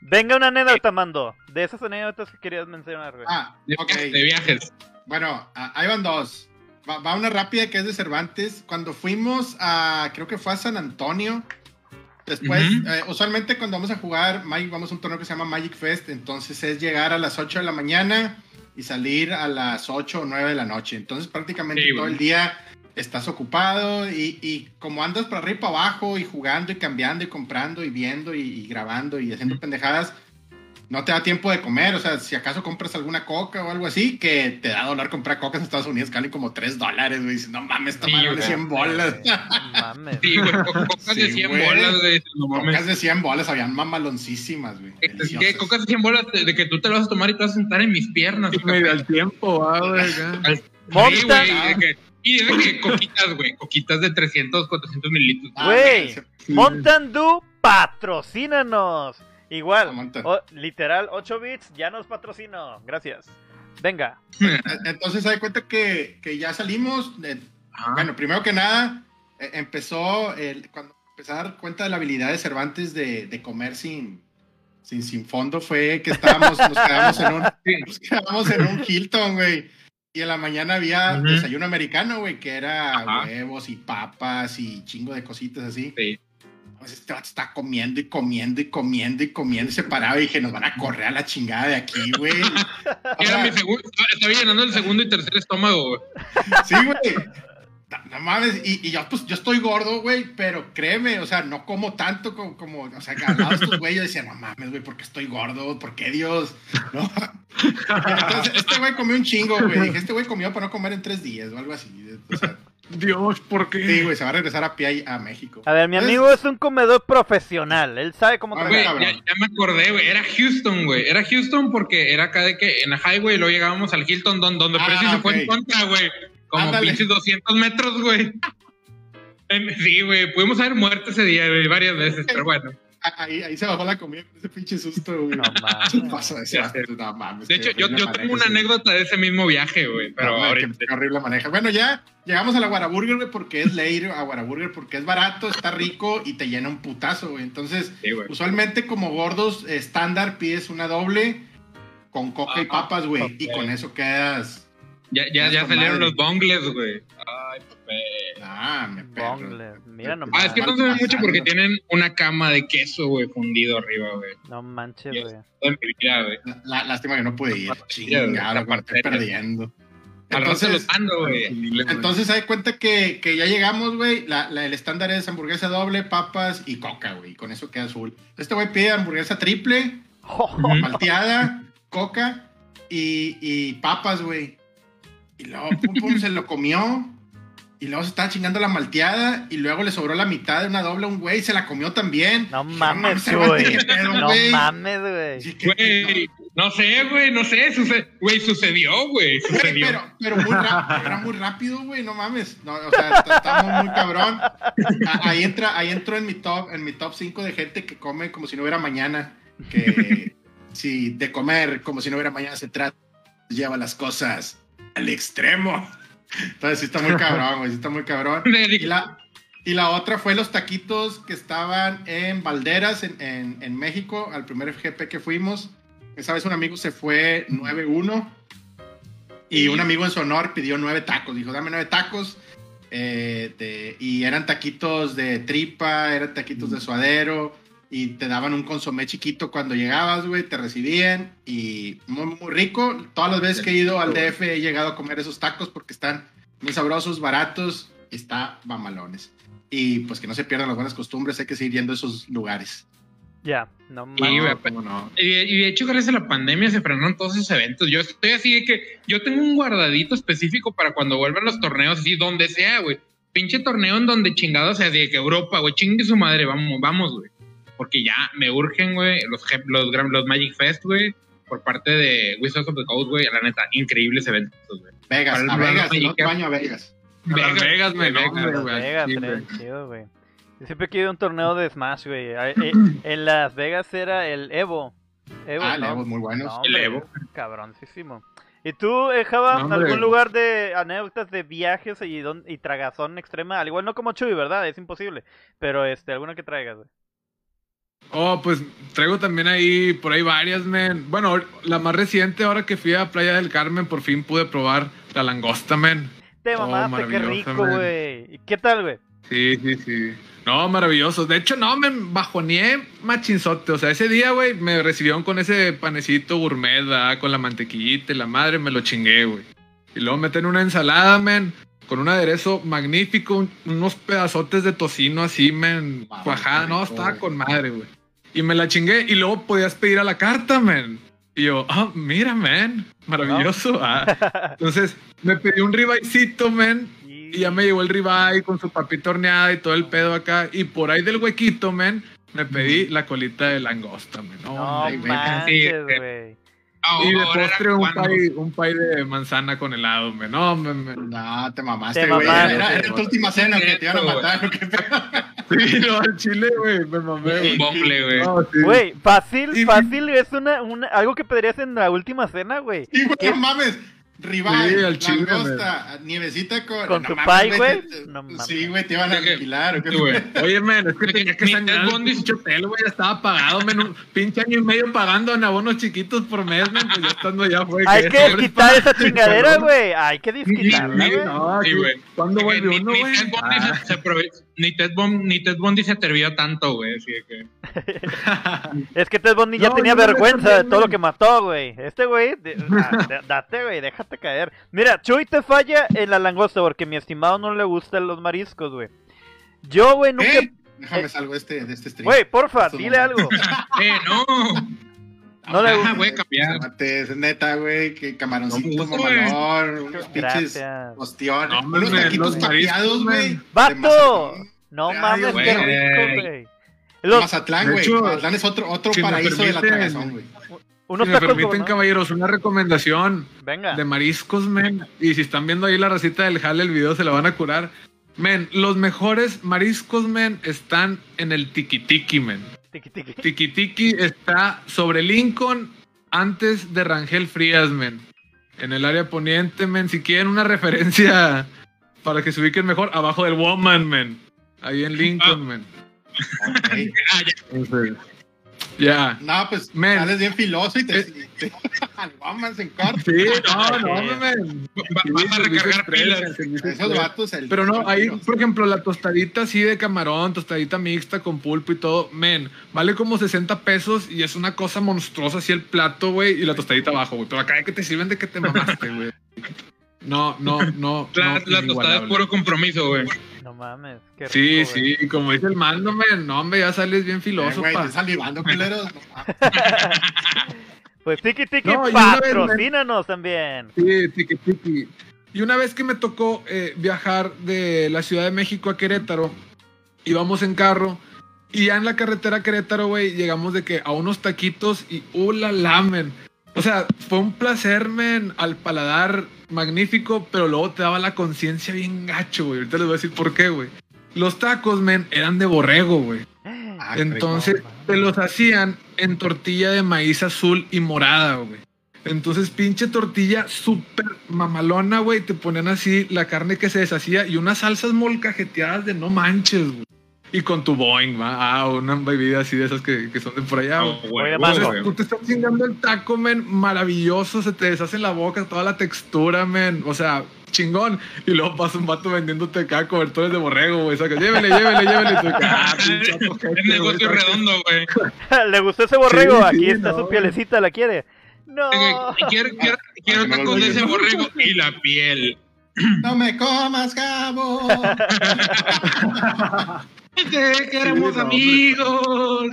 Venga una anécdota, Mando, de esas anécdotas que querías mencionar, güey. Ah, De, ok. viajes, de viajes. Bueno, a- ahí van dos. Va, va una rápida que es de Cervantes. Cuando fuimos a, creo que fue a San Antonio. Después, eh, usualmente cuando vamos a jugar, Magic- vamos a un torneo que se llama Magic Fest. Entonces es llegar a las 8 de la mañana y salir a las 8 o 9 de la noche. Entonces prácticamente Sí, todo el día estás ocupado y, y como andas para arriba y para abajo y jugando y cambiando y comprando y viendo y, y grabando y haciendo pendejadas, no te da tiempo de comer. O sea, si acaso compras alguna coca o algo así, que te da dólar comprar cocas en Estados Unidos, que valen como 3 dólares, güey. No mames, esta Sí, madre güey. 100 bolas. No mames. Sí, güey, co- cocas de Sí, 100 güey. bolas, güey. No mames. Cocas de 100 bolas, habían mamaloncísimas, güey. ¿Qué, deliciosas. cocas de 100 bolas de, de que tú te lo vas a tomar y te vas a sentar en mis piernas? Y medio al tiempo, ah, güey. Sí, Monta. güey, de que- y de que coquitas, güey, coquitas de 300, 400 mililitros. Ah, Güey. Mountain Dew, patrocínanos. Igual, Ah, o- literal, 8 bits, ya nos patrocino. Gracias. Venga. E- Entonces, se da cuenta que, que ya salimos. de-. Bueno, primero que nada, eh, empezó el, cuando empecé a dar cuenta de la habilidad de Cervantes de, de comer sin, sin, sin fondo, fue que estábamos, nos quedamos en un, nos quedamos en un Hilton, güey. Y en la mañana había Ujú. desayuno americano, güey, que era Ajá. huevos y papas y chingo de cositas así. Sí. Pues este está comiendo y comiendo y comiendo y comiendo y se paraba y dije, nos van a correr a la chingada de aquí, güey. Era mi segundo, estaba llenando el segundo y tercer estómago, güey. Sí, güey. No, mames, y, y yo, pues, yo estoy gordo, güey, pero créeme, o sea, no como tanto como, como o sea, de estos güeyes decían, no mames, güey, ¿por qué estoy gordo? ¿Por qué Dios? ¿No? Entonces, este güey comió un chingo, güey. Dije, este güey comió para no comer en tres días o algo así. O sea, Dios, ¿por qué? sí, güey, se va a regresar a pie a México. A ver, mi amigo es un comedor profesional. Él sabe cómo Ah, trabajar. cabrón. ya, ya me acordé, güey. Era Houston, güey. Era Houston porque era acá de que en la highway luego llegábamos al Hilton, don- donde Ah, Preci se fue en contra, güey. Como Ándale. pinches 200 metros, güey. Sí, güey. Pudimos haber muerto ese día, güey, varias veces, pero bueno. A- Ahí, ahí se bajó la comida con ese pinche susto, güey. No mames. De hecho, yo, yo tengo una anécdota de ese mismo viaje, güey. Pero No, güey, ahorita. qué- qué horrible maneja. Bueno, ya llegamos a la Guaraburger, güey, porque es ley a Guaraburger, porque es barato, está rico y te llena un putazo, güey. Entonces, Sí, güey. usualmente como gordos estándar pides una doble con coca y papas, güey, y con eso quedas. Ya, ya, ya salieron madre. los bongles, güey. Ay, papé. Ah, me perro. Bongler. Mira Ah, nomás. es que no se ve mucho porque tienen una cama de queso, güey, fundido arriba, güey. No manches, güey. Toda mi vida, güey. La- lástima que no pude ir. Estoy partera. perdiendo. Entonces, los mando, güey. entonces hay cuenta que, que ya llegamos, güey. La, la- el estándar es hamburguesa doble, papas y coca, güey. Con eso queda azul. Este güey pide hamburguesa triple, malteada, coca y, y papas, güey. Y luego, pum, pum, se lo comió. Y luego se estaba chingando la malteada. Y luego le sobró la mitad de una doble a un güey. y Se la comió también. No mames, güey. No mames, güey. Dije, ¿qué- Güey, no sé, güey, no sé. suce- Güey, sucedió, güey. Sucedió. pero, pero muy rápido, era muy rápido, güey, no mames. No, o sea, está- estamos muy cabrón. Ahí entra, ahí entro en mi top, en mi top 5 de gente que come como si no hubiera mañana. Que si de comer como si no hubiera mañana se trata, lleva las cosas al extremo. Entonces sí está muy cabrón, güey, sí está muy cabrón. Y la, y la otra fue los taquitos que estaban en Valderas, en, en, en México, al primer FGP que fuimos. Esa vez un amigo se fue 9-1 y un amigo en su honor pidió nueve tacos. Dijo, dame nueve tacos. eh, de- y eran taquitos de tripa, eran taquitos de suadero. Y te daban un consomé chiquito cuando llegabas, güey. Te recibían. Y muy, muy rico. Todas las veces que he ido al DF he llegado a comer esos tacos porque están muy sabrosos, baratos. Y está mamalones. Y pues que no se pierdan las buenas costumbres. Hay que seguir yendo a esos lugares. Ya, no Sí, mames. güey, ¿Cómo no? Y de, hecho, gracias a la pandemia se frenaron todos esos eventos. Yo estoy así de que yo tengo un guardadito específico para cuando vuelvan los torneos, así donde sea, güey. Pinche torneo en donde chingados sea, así de que Europa, güey, chingue su madre, vamos, vamos, güey. Porque ya me urgen, güey, los, los, los Magic Fest, güey, por parte de Wizards of the Coast, güey. La neta, increíbles eventos, güey. Vegas, Para a Vegas, el otro año a Vegas. Las Vegas, me Vegas, no, Las güey, Vegas, sí, estaría güey. chido, güey. Yo siempre he querido un torneo de Smash, güey. Eh, En Las Vegas era el Evo. Evo, Ah, el. Evo, muy buenos. No, El Evo. Cabroncísimo. ¿Y tú, eh, Java, No, algún lugar de anécdotas de viajes y, don- y tragazón extrema? Al igual no como Chuy, ¿verdad? Es imposible. Pero este, alguna que traigas, güey. Oh, pues traigo también ahí, por ahí varias, men. Bueno, la más reciente, ahora que fui a Playa del Carmen, por fin pude probar la langosta, men. Te Oh, mamaste, qué maravilloso, rico, güey. ¿Y qué tal, güey? Sí, sí, sí. No, maravilloso. De hecho, no, me bajoneé machinzote. O sea, ese día, güey, me recibieron con ese panecito gourmet, ¿verdad? con la mantequillita y la madre, me lo chingué, güey. Y luego meten una ensalada, men, con un aderezo magnífico, un- unos pedazotes de tocino así, men, cuajada. qué No, estaba con madre, güey. Y me la chingué y luego podías pedir a la carta, men. Y yo, ah, mira, men, maravilloso. Ah. Entonces, me pedí un ribaicito, men, y ya me llegó el ribeye con su papita horneada y todo el pedo acá. Y por ahí del huequito, men, me pedí la colita de langosta, men. No, No manches, güey. Ah, Y de postre un pay, un pay de manzana con helado, men. No, men. No, te mamaste, Te güey. Era, era tu última cena que te iban a güey. matar. ¿o qué pedo? Sí, no, al chile, güey, me mamé, güey. Un bongle, güey. No, sí. Güey, fácil, fácil es una, una, algo que pedirías en la última cena, güey. Sí, güey, ¿Qué? no mames. Rival, Sí, chile, langosta, nievecita con... ¿Con no tu pie, güey? te- No. Sí, güey, te iban a güey. Oye, men, es que tenía que Bundy- pinche hotel, güey, ya estaba pagado, men, un pinche año y medio pagando en abonos chiquitos por mes, men, pues ya estando ya fue. Hay que desquitar esa chingadera, güey. Hay que desquitarla, güey. No, güey. ¿Cuándo vuelve uno, güey? Ni Ted ni Ted Bundy se atrevió tanto, güey. Así de que. Es que Ted Bundy ya No, tenía no vergüenza de todo lo que mató, güey. Este güey, de- de- date, güey, déjate caer. Mira, Chuy te falla en la langosta porque mi estimado no le gustan los mariscos, güey. Yo, güey, nunca... ¿Eh? Déjame salgo este, de este stream. Güey, porfa, dile algo. Eh, no. No le gusta. voy a cambiar. Es neta, güey, que camaroncito, No gusta, mamalón, unos pinches ostiones, No, unos taquitos capeados, güey. ¡Vato! No Ay, mames, güey. qué rico, güey. Los, Mazatlán, güey. Mazatlán es otro, otro si me paraíso de la permiten- tragazón, güey. unos Si me permiten, ¿no? caballeros, una recomendación Venga. de mariscos, men. Y si están viendo ahí la recita del jale, el video se la van a curar. Men, los mejores mariscos, men, están en el tiki tiki, men. Tiqui, tiqui. Tiki Tiki está sobre Lincoln antes de Rangel Frías, men. En el área poniente, men. Si quieren una referencia para que se ubiquen mejor, abajo del Woman, men. Ahí en Lincoln, men. Ok. Ah, ya. Ya. No, pues Men. sales bien filoso y te. te Alguamas en corto. Sí, no, no, men. Va- Sí, Vas a recargar pilas. Esos vatos. El, Pero no, ahí, por ejemplo, la tostadita así de camarón, tostadita mixta con pulpo y todo, men, vale como 60 pesos y es una cosa monstruosa así el plato, güey, y la tostadita abajo, güey. Pero acá que te sirven de que te mamaste, güey. No, no, no. La, no, la tostada es puro compromiso, güey. Mames. Qué Sí, rico, güey. sí, y como dice el mando, no, hombre, ya sales bien Eh, filoso, güey, pa. te salivando, culeros. Pues Tiki Tiki, No, me- patrocínanos también. Sí, tiki tiki. Y una vez que me tocó eh, viajar de la Ciudad de México a Querétaro, íbamos en carro y ya en la carretera a Querétaro, güey, llegamos de que a unos taquitos y ¡uh, la lamen! O sea, fue un placer, men, al paladar magnífico, pero luego te daba la conciencia bien gacho, güey. Ahorita les voy a decir por qué, güey. Los tacos, men, eran de borrego, güey. Ah, rico. Entonces te los hacían en tortilla de maíz azul y morada, güey. Entonces, pinche tortilla súper mamalona, güey. Te ponían así la carne que se deshacía y unas salsas molcajeteadas de no manches, güey. Y con tu Boeing, va. Ah, una bebida así de esas que, que son de por allá, güey. Ah, Oye, güey. Entonces, tú te estás chingando el taco, men, maravilloso, se te deshace en la boca toda la textura, men, o sea, chingón. Y luego pasa un vato vendiéndote acá cobertores de borrego, güey, saca, llévele, llévele, llévele. Y tú, ah, Es güey, negocio redondo, güey. ¿Le gustó ese borrego? Sí, Aquí sí, está no. su pielecita, ¿la quiere? No. Quiero, quiero, quiero no lo tacos de ese borrego y la piel. No me comas, cabo. Que éramos no, amigos.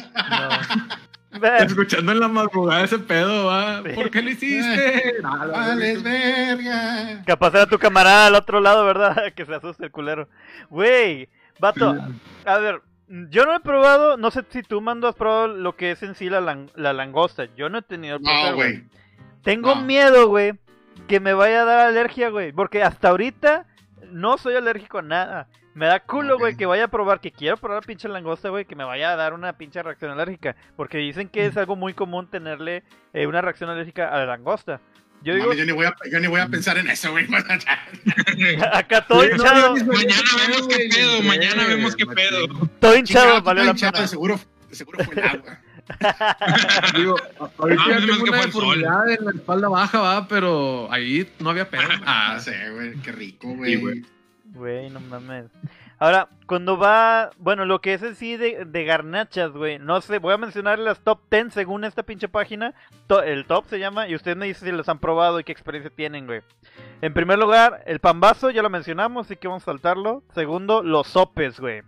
No. Escuchando en la madrugada ese pedo, va. ¿Por qué lo hiciste? Nada, Vales verga. Capaz era tu camarada al otro lado, ¿verdad? Que se asuste el culero. Güey, vato, a ver, yo no he probado, no sé si tú, Mando, has probado lo que es en sí la, lang- la langosta. Yo no he tenido el placer, No, güey. Tengo No. miedo, güey, que me vaya a dar alergia, güey. Porque hasta ahorita no soy alérgico a nada. Me da culo, güey, que vaya a probar, que quiero probar la pinche langosta, güey, que me vaya a dar una pinche reacción alérgica. Porque dicen que es algo muy común tenerle eh, una reacción alérgica a la langosta. Yo digo, Mami, yo, ni voy a, yo ni voy a pensar en eso, güey. acá todo Sí, no, hinchado, Mañana vemos qué pedo, mañana vemos qué pedo. todo hinchado, vale la hinchado, pena. de seguro, de seguro fue el agua. Digo, ahorita Ah, tengo que una deformidad en la espalda baja, va, pero ahí no había pedo. Ah, Ah, sé, güey. Qué rico, Sí, güey. Güey. No mames. Ahora, cuando va, bueno, lo que es en sí de, de garnachas, güey, no sé, voy a mencionar las top 10 según esta pinche página. To- el top se llama, y ustedes me dicen si los han probado y qué experiencia tienen, güey. En primer lugar, el pambazo, ya lo mencionamos, así que vamos a saltarlo. Segundo, los sopes, güey.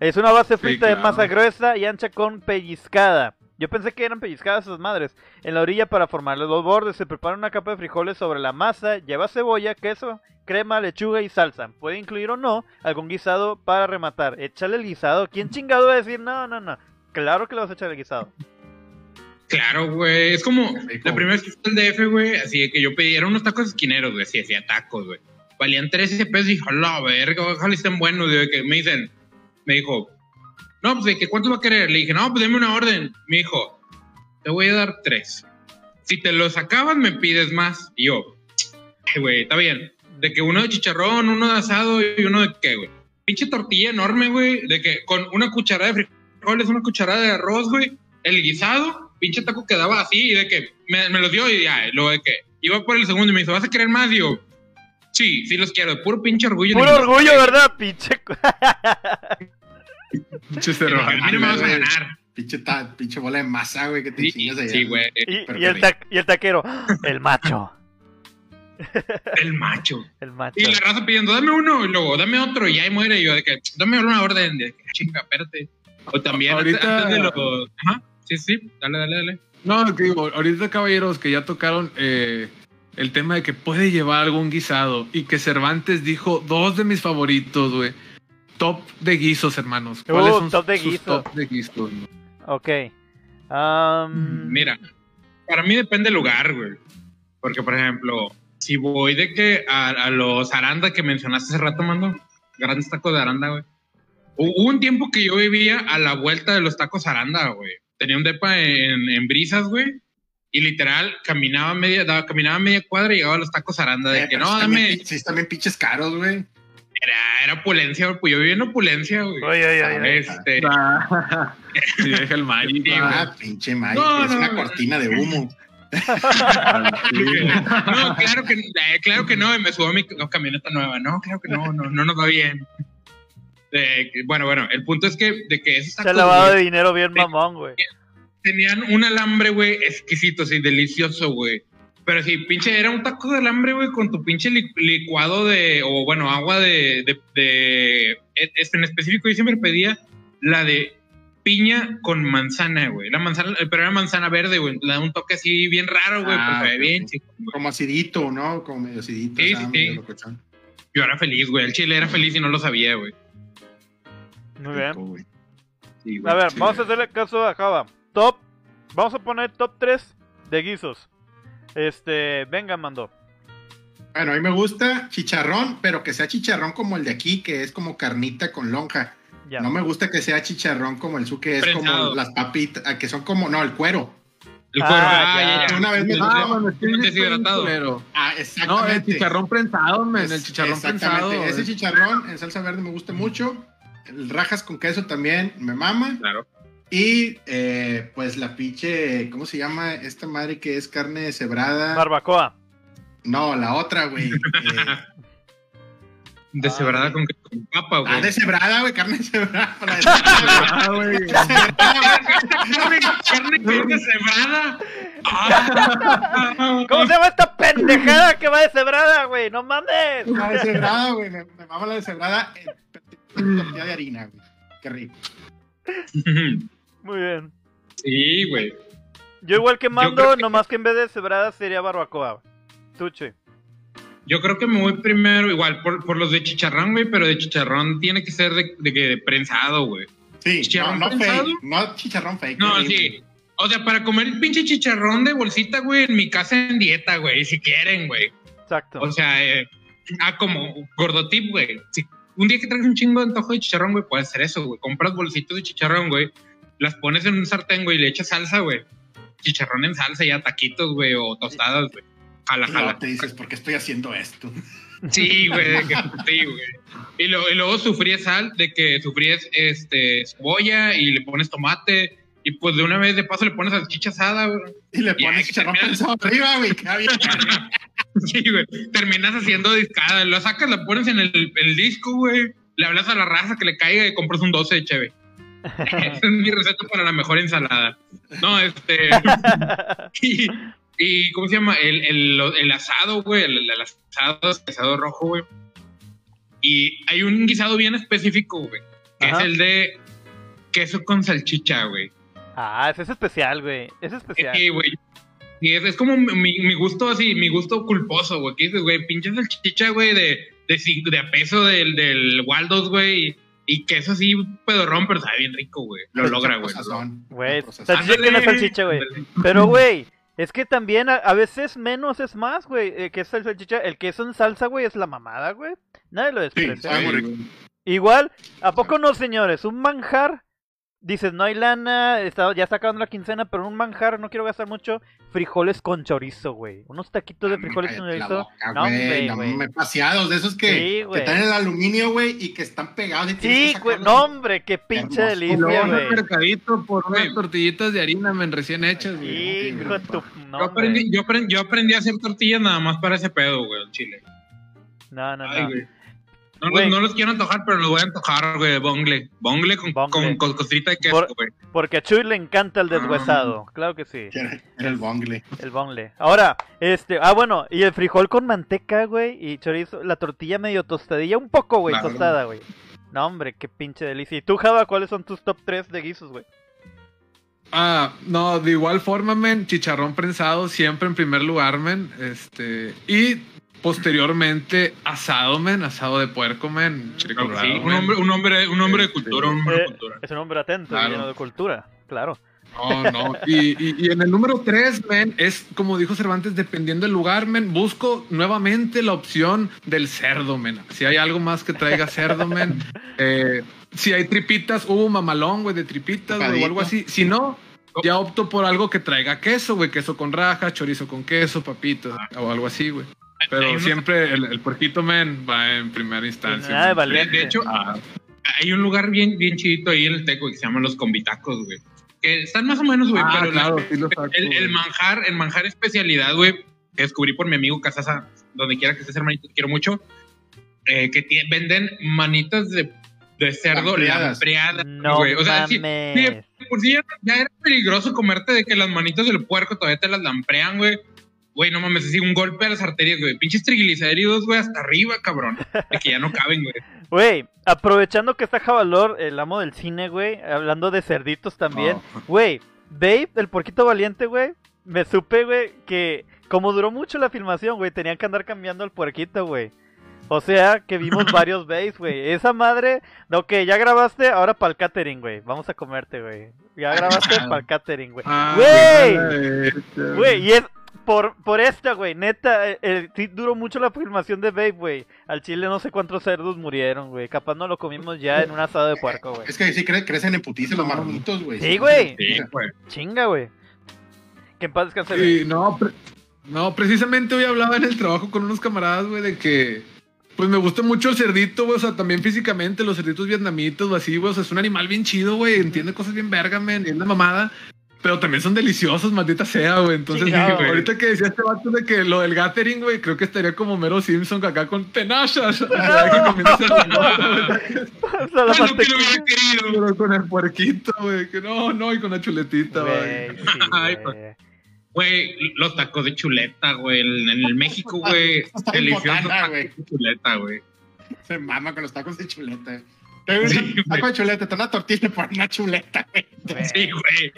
Es una base frita de claro. masa gruesa y ancha con pellizcada. Yo pensé que eran pellizcadas esas madres. En la orilla para formarle los bordes se prepara una capa de frijoles sobre la masa, lleva cebolla, queso, crema, lechuga y salsa. Puede incluir o no algún guisado para rematar. Échale el guisado. ¿Quién chingado va a decir no, no, no? Claro que le vas a echar el guisado. Claro, güey. Es como la primera vez que fui al DF, güey. Así de que yo pedí, eran unos tacos esquineros, güey. Así decía tacos, güey. Valían 13 pesos y dije, la verga, ojalá estén buenos. güey, que me dicen, me dijo, no, pues de que cuánto va a querer. Le dije, no, pues deme una orden. Me dijo, te voy a dar tres. Si te los acabas, me pides más. Y yo, güey, está bien. De que uno de chicharrón, uno de asado y uno de qué, güey. Pinche tortilla enorme, güey. De que con una cucharada de frijoles, una cucharada de arroz, güey. El guisado, pinche taco quedaba así y de que me, me los dio y ya, luego de que iba por el segundo y me dijo, ¿vas a querer más? Y yo, sí, sí los quiero. Puro pinche orgullo. Puro orgullo, ¿verdad? Pinche. Pero cerro. a mí no me vas a ganar. Pinche, ta- pinche bola de masa, güey, que te Sí, chingas allá. sí, güey. Y, el qué ta- y el taquero. El macho. El macho. El macho. Y la raza pidiendo, dame uno, y luego, dame otro, y ahí muere. Y yo, de que, dame una orden, de que, chinga, espérate. O también, Ahorita- antes de los. Ajá, sí, sí, dale, dale, dale. No, que digo, ahorita caballeros que ya tocaron eh, el tema de que puede llevar algún guisado y que Cervantes dijo dos de mis favoritos, güey. Top de guisos, hermanos. ¿Cuáles Uh, son top de sus guisos. top de guisos? Ok. Am, Mira, para mí depende del lugar, güey. Porque, por ejemplo, si voy de que a, a los aranda que mencionaste hace rato, mando, grandes tacos de aranda, güey. Hubo un tiempo que yo vivía a la vuelta de los tacos aranda, güey. Tenía un depa en, en brisas, güey. Y literal, caminaba media, daba- caminaba media cuadra y llegaba a los tacos aranda. De Eh, que no, dame. Sí, también pinches caros, güey. Era, era opulencia, güey. Pues yo vivía en opulencia, güey. Oye, oye, oye. Este. Ah, sí, deja el Magic. Sí. Ah, pinche Mike, No, es no, una no. cortina de humo. No, claro que, eh, claro que no, y me subo a mi ca- camioneta nueva. No, claro que no, no, no nos va bien. Eh, bueno, bueno, el punto es que de que esos Se ha lavado de dinero bien mamón, güey. tenían un alambre, güey, exquisito, así, delicioso, güey. Pero sí, pinche, era un taco de alambre, güey, con tu pinche li- licuado de, o bueno, agua de, de, de- e- este, en específico yo siempre pedía la de piña con manzana, güey. La manzana, pero era manzana verde, güey. Le da un toque así bien raro, güey, Ah, pero se ve ok, bien, chico, güey. Como acidito, ¿no? Como medio acidito. Sí, o sea, sí, medio sí. Yo era feliz, güey. El chile era feliz y no lo sabía, güey. Muy bien. Rico, güey. Sí, güey. A ver, vamos a hacerle caso a Java. Top. Vamos a poner top 3 de guisos. Este, venga, mando. Bueno, a mí me gusta chicharrón, pero que sea chicharrón como el de aquí, que es como carnita con lonja. Ya. No me gusta que sea chicharrón como el su, que es Prensado. como las papitas, ah, que son como, no, el cuero. El Ah, cuero, ah, ya, Una vez me Ah, bueno, es que Un sí, deshidratado. Ah, No, exactamente. el chicharrón prensado, men, el chicharrón exactamente. prensado. Ese es- chicharrón en salsa verde me gusta mucho. El rajas con queso también me mama. Claro. Y eh, pues la pinche, ¿cómo se llama esta madre que es carne cebrada? Barbacoa. no, la otra, güey. Eh, Deshebrada con, con papa, güey. ah, deshebrada, güey, carne Ah, güey. carne, carne que es deshebrada. Ah. ¿Cómo se llama esta pendejada que va deshebrada, güey? ¡No mames! La deshebrada, güey. Me, me mama la deshebrada en tortilla de harina, güey. Qué rico. Muy bien. Sí, güey. Yo igual que mando, que- nomás que en vez de deshebrada sería barbacoa. Tuche. Yo creo que me voy primero, igual, por, por los de chicharrón, güey, pero de chicharrón tiene que ser de, de, que prensado, güey. Sí, no, ¿Chicharrón no prensado? fake. No chicharrón fake. No, sí. O sea, para comer el pinche chicharrón de bolsita, güey, en mi casa en dieta, güey, si quieren, güey. Exacto. O sea, eh, ah, como gordotip, güey. Si un día que traes un chingo de antojo de chicharrón, güey, puedes hacer eso, güey. Compras bolsitos de chicharrón, güey. Las pones en un sartén, güey, y le echas salsa, güey. Chicharrón en salsa, ya taquitos, güey, o tostadas, güey. Jala, jala. luego te dices, ¿por qué estoy haciendo esto? Sí, güey, de que- sí, güey. Y, lo- y luego sufríes sal, de que sufríes este, cebolla y le pones tomate. Y pues de una vez de paso le pones salchicha asada, güey. Y le pones chicharrón arriba, güey. Sí, güey. Terminas haciendo discada. Lo sacas, la pones en el, el disco, güey. Le hablas a la raza que le caiga y compras un 12 de cheve. Esa es mi receta para la mejor ensalada. No, este. y, y, ¿cómo se llama? El, el, el asado, güey. El, el asado, el asado rojo, güey. Y hay un guisado bien específico, güey. Que Ajá. es el de queso con salchicha, güey. Ah, ese es especial, güey. Es especial. Sí, güey. Y es, es como mi, mi gusto así, mi gusto culposo, güey. Que dices, güey, pinche salchicha, güey, de, de, cinco- de a peso del, del Waldos, güey. Y, queso así, pedorrón, pero sabe bien rico, güey. Lo logra, güey. Güey, que no es salchicha, güey. Pero, güey, es que también a, a veces menos es más, güey. Eh, que es el salchicha, el queso en salsa, güey, es la mamada, güey. Nadie lo Sí, desprecia. sabe muy rico. Igual, ¿a poco no, señores? Un manjar dices, no hay lana, está, ya está acabando la quincena, pero un manjar, no quiero gastar mucho, frijoles con chorizo, güey. Unos taquitos de frijoles con chorizo. boca, No, güey, no, güey. me- paseados, de esos Sí, que, que están en el aluminio, güey, y que están pegados. y Sí, que güey, no, hombre, qué pinche Hermoso. Y luego delicia, güey. mercadito por unas Güey. tortillitas de harina, men, recién hechas, Sí, güey. hijo de tu... No, yo, aprendí, yo, aprendí, yo aprendí a hacer tortillas nada más para ese pedo, güey, al chile. No, no, Ay, no. güey. No, no los quiero antojar, pero los voy a antojar, güey, bongle. Bongle con, Bongle. con, con costrita de queso, Por- güey. Porque a Chuy le encanta el Ah. deshuesado. Claro que sí. Era, era el bongle. El bonle. Ahora, este, ah, bueno, y el frijol con manteca, güey, y chorizo, la tortilla medio tostadilla, un poco, güey, Claro. tostada, güey. No, hombre, qué pinche delicia. ¿Y tú, Java, cuáles son tus top 3 de guisos, güey? Ah, no, de igual forma, men, chicharrón prensado siempre en primer lugar, men. Este, y posteriormente asado, men, asado de puerco, men. Claro sí, un hombre, un hombre, un hombre de cultura, un hombre Eh, de cultura. Es un hombre atento, Claro. lleno de cultura, claro. No, no. Y, y- y en el número 3, men, es como dijo Cervantes, dependiendo del lugar, men, busco nuevamente la opción del cerdo, men. Si hay algo más que traiga cerdo, men. eh, si hay tripitas, uh, mamalón, güey, de tripitas, güey, o algo así. Si no, ya opto por algo que traiga queso, güey, queso con raja, chorizo con queso, papitas, o algo así, güey. Pero siempre el, el puerquito, men, va en primera instancia. Nada de. De hecho, Ah, hay un lugar bien, bien chidito ahí en el Teco que se llaman los combitacos, güey. Que están más o menos, güey, Ah, pero claro, la- sí los saco, el, manjar, el manjar especialidad, güey, que descubrí por mi amigo Casasa, donde quiera que estés, hermanito, te quiero mucho, eh, que venden manitas de, de cerdo Lampreadas. No güey. O sea, sí, mames. sí, por si ya, ya era peligroso comerte de que las manitas del puerco todavía te las lamprean, güey. Güey, no mames, así un golpe a las arterias, güey. Pinches triglicéridos, güey, hasta arriba, cabrón. De que ya no caben, güey. Güey, aprovechando que está Javalor, el amo del cine, güey, hablando de cerditos también. Oh. Güey, Dave, el porquito valiente, güey, me supe, güey, que como duró mucho la filmación, güey, tenían que andar cambiando el puerquito, güey. O sea, que vimos varios Bays, güey. Esa madre, ok, ya grabaste, ahora para el catering, güey. Vamos a comerte, güey. Ya grabaste para el catering, güey. Ah, Güey, Güey, y es por, por esta, güey. Neta, eh, eh, sí duró mucho la filmación de Babe, güey. Al chile no sé cuántos cerdos murieron, güey. Capaz no lo comimos ya en un asado de puerco, güey. Es que sí cre- crecen en putiza los marronitos, güey. Sí, güey. Sí, güey. Chinga, güey. Que en paz descanse. Sí, no, pre- no, precisamente hoy hablaba en el trabajo con unos camaradas, güey, de que pues me gusta mucho el cerdito, güey, o sea, también físicamente, los cerditos vietnamitos o así, güey, o sea, es un animal bien chido, güey, entiende cosas bien verga, men, y es la mamada. Pero también son deliciosos, maldita sea, güey. Entonces, güey. ahorita que decía este vato de que lo del gathering, güey, creo que estaría como Mero Simpson acá con tenachas. O sea, que lo hubiera querido. pero con el puerquito, güey, que no, no, y con la chuletita, güey. Güey, sí, Ay, güey. Güey, los tacos de chuleta, güey. En el México, güey. Deliciosos botana, tacos güey. de chuleta, güey. Se mama con los tacos de chuleta. Te Sí, un güey. taco de chuleta, te da una tortilla por una chuleta, güey. Sí, güey.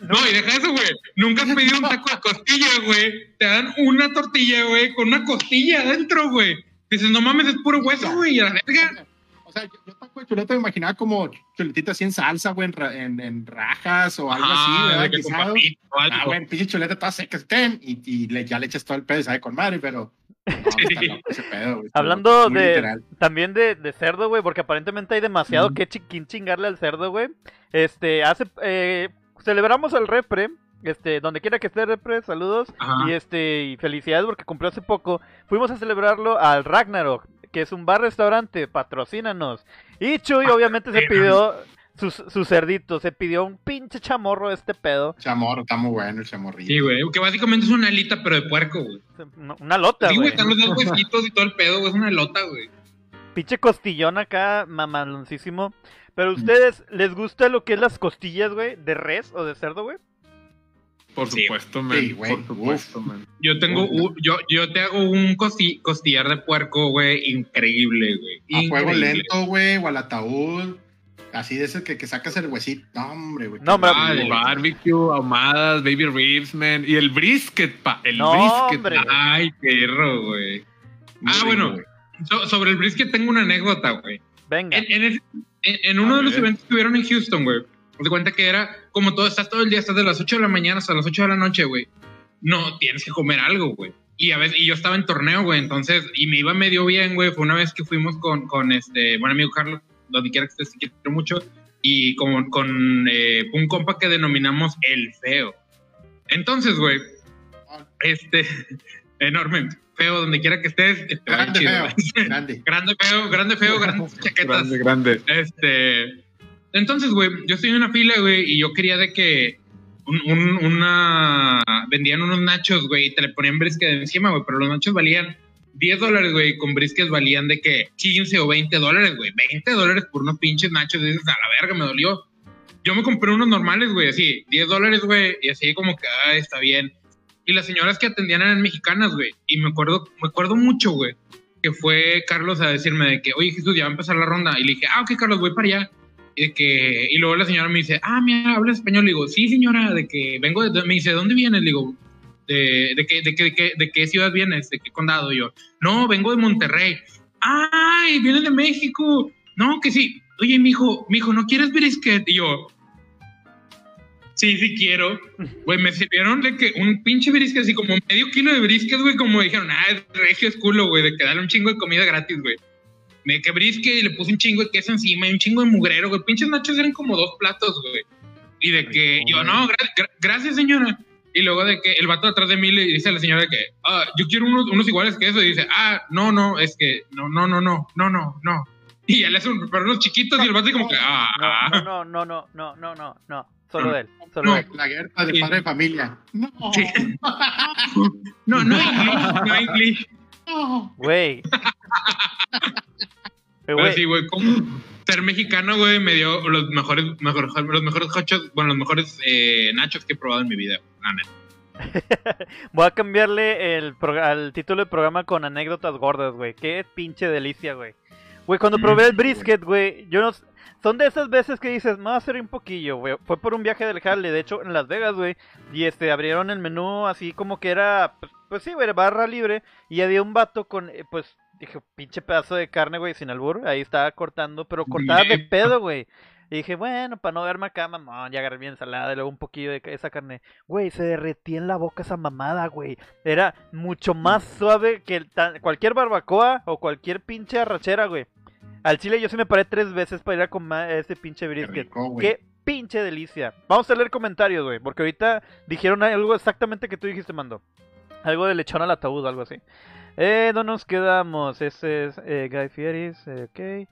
No, y deja eso, güey. Nunca has pedido un taco de costilla, güey. Te dan una tortilla, güey, con una costilla adentro, güey. Dices, no mames, es puro hueso, güey. Y a la verga. O sea, yo, yo taco de chuleta me imaginaba como chuletita así en salsa, güey, en, en, en rajas o algo así, Ah, ¿verdad? de que con Guisado. papito o algo. Ah, güey, pinche chuleta toda seca, ten, y, y le, ya le echas todo el pedo y sabe con madre, pero. No, loco ese pedo, güey. Hablando de- literal. También de, de cerdo, güey, porque aparentemente hay demasiado que chiquín chingarle al cerdo, güey. Este, hace, eh, celebramos el repre, este, donde quiera que esté repre, saludos. Ajá. Y este, y felicidades porque cumplió hace poco. Fuimos a celebrarlo al Ragnarok, que es un bar-restaurante, patrocínanos. Y Chuy obviamente se pidió sus, sus cerditos, se pidió un pinche chamorro de este pedo. Chamorro, está muy bueno el chamorrillo. Sí, güey. Que básicamente es una alita, pero de puerco, güey. Una- Una lota, Sí, güey. Están los dos huesitos y todo el pedo, güey. Es una lota, güey. Pinche costillón acá, mamaloncísimo. Pero ustedes, ¿les gusta lo que es las costillas, güey? ¿De res o de cerdo, güey? Por Sí. supuesto, men. Sí, güey. por supuesto, men. Yo tengo, un- yo, yo te hago un costi- costillar de puerco, güey, increíble, güey. A fuego lento, güey, o al ataúd. Así de ese que, que sacas el huesito. No, hombre, güey. No, hombre, Ah, El güey. barbecue, ahumadas, baby ribs, man. Y el brisket, pa. El No, brisket. hombre. pa. Ay, perro, güey. Muy Ah, bueno. güey. So- sobre el brisket tengo una anécdota, güey. Venga. En, en ese- en- en uno A de los eventos que hubieron en Houston, güey. De cuenta que era como todo, estás todo el día, estás de las 8 de la mañana hasta las 8 de la noche, güey. No, tienes que comer algo, güey. Y a veces, y yo estaba en torneo, güey, entonces, y me iba medio bien, güey. Fue una vez que fuimos con, con este buen amigo Carlos, donde quiera que estés, te quiero mucho. y con, con eh, un compa que denominamos el feo. Entonces, güey, este, enorme, feo, donde quiera que estés, que te vaya Grande, chido. feo. Grande. grande feo, grande feo, grandes chaquetas. Grande, grande. Este, entonces, güey, yo estoy en una fila, güey, y yo quería de que un- un- una vendían unos nachos, güey, y te le ponían brisket encima, güey, pero los nachos valían 10 dólares, güey, con brisket valían de que 15 o 20 dólares, güey, 20 dólares por unos pinches nachos, dices, a la verga, me dolió. Yo me compré unos normales, güey, así, 10 dólares, güey, y así como que, ah, está bien. Y las señoras que atendían eran mexicanas, güey, y me acuerdo, me acuerdo mucho, güey, que fue Carlos a decirme de que, oye Jesús, ya va a empezar la ronda. Y le dije, ah, ok, Carlos, voy para allá. Y, de que, y luego la señora me dice, ah, mira, hablas español. Le digo, sí, señora, de que vengo de. Me dice, ¿de dónde vienes? Le digo, ¿de, de, qué, de, qué, de, qué, ¿de qué ciudad vienes? ¿De qué condado? Y yo, no, vengo de Monterrey. ¡Ay, vienes de México! No, que sí. Oye, mijo, mijo, ¿no quieres brisket? Y yo, sí, sí quiero. Güey, me sirvieron de que un pinche brisket, así como medio kilo de brisket, güey, como dijeron, ah, es regio es culo, güey, de que darle un chingo de comida gratis, güey. Me que brisket y le puse un chingo de queso encima y un chingo de mugrero, güey. Pinches nachos eran como dos platos, güey. Y de que yo, no, gra- gra- gracias, señora. Y luego de que el vato atrás de mí le dice a la señora que, ah, yo quiero unos, unos iguales que eso. Y dice, ah, no, no, es que, no, no, no, no, no, no, no. Y ya le hace un, pero unos chiquitos y el vato como que, ah, No, no, no, no, no, no, no, no. Solo él, solo No. él. La guerra de Sí. padre de familia. No. Sí. no, no English, no English. no. Güey. Pero sí, güey, como ser mexicano, güey, me dio los mejores, mejor- los mejores hotchos, bueno, los mejores eh, nachos que he probado en mi vida. la neta. Voy a cambiarle el pro- al título del programa con anécdotas gordas, güey. Qué pinche delicia, güey. Güey, cuando Mm, probé el brisket, güey, yo no... Son de esas veces que dices, me hacer un poquillo, güey. Fue por un viaje del Harley, de hecho, en Las Vegas, güey. Y este, abrieron el menú así como que era, pues, pues sí, güey, barra libre. Y había un vato con, eh, pues, dije, pinche pedazo de carne, güey, sin albur. Ahí estaba cortando, pero cortada de pedo, güey. Y dije, bueno, para no verme acá, mamón, ya agarré mi ensalada y luego un poquillo de esa carne. Güey, se derretía en la boca esa mamada, güey. Era mucho más suave que el tan- cualquier barbacoa o cualquier pinche arrachera, güey. Al chile yo sí me paré tres veces para ir a comer ese pinche Qué brisket. rico, güey. Qué pinche delicia. Vamos a leer comentarios, güey, porque ahorita dijeron algo exactamente que tú dijiste, Mando. Algo de lechón al ataúd, algo así. Eh, ¿dónde nos quedamos? Ese es eh, Guy Fieris, eh, ok.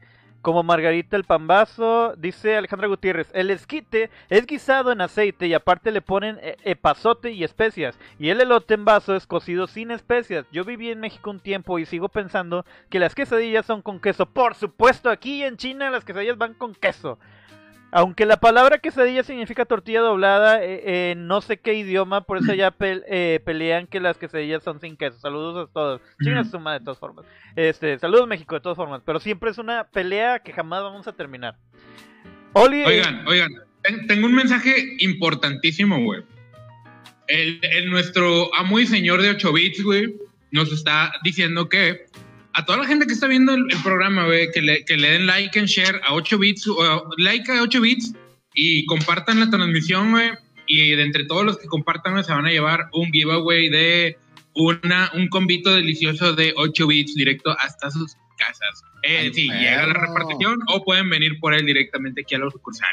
Como Margarita el Pambazo, dice Alejandra Gutiérrez, el esquite es guisado en aceite y aparte le ponen eh, epazote y especias. Y el elote en vaso es cocido sin especias. Yo viví en México un tiempo y sigo pensando que las quesadillas son con queso. Por supuesto, aquí en China las quesadillas van con queso. Aunque la palabra quesadilla significa tortilla doblada, eh, en no sé qué idioma, por eso ya eh, pelean que las quesadillas son sin queso. Saludos a todos. Chinga su madre de todas formas. Este, saludos México de todas formas. Pero siempre es una pelea que jamás vamos a terminar. Oli, eh, Oigan, oigan, ten- tengo un mensaje importantísimo, güey. El, el nuestro amo y señor de 8 bits, güey, nos está diciendo que a toda la gente que está viendo el, el programa, güey, que le, que le den like and share a 8 bits, o like a 8 bits y compartan la transmisión, güey. Y de entre todos los que compartan, se van a llevar un giveaway de una, un convito delicioso de 8 bits directo hasta sus casas. Eh, si llega la repartición o pueden venir por él directamente aquí a la sucursal.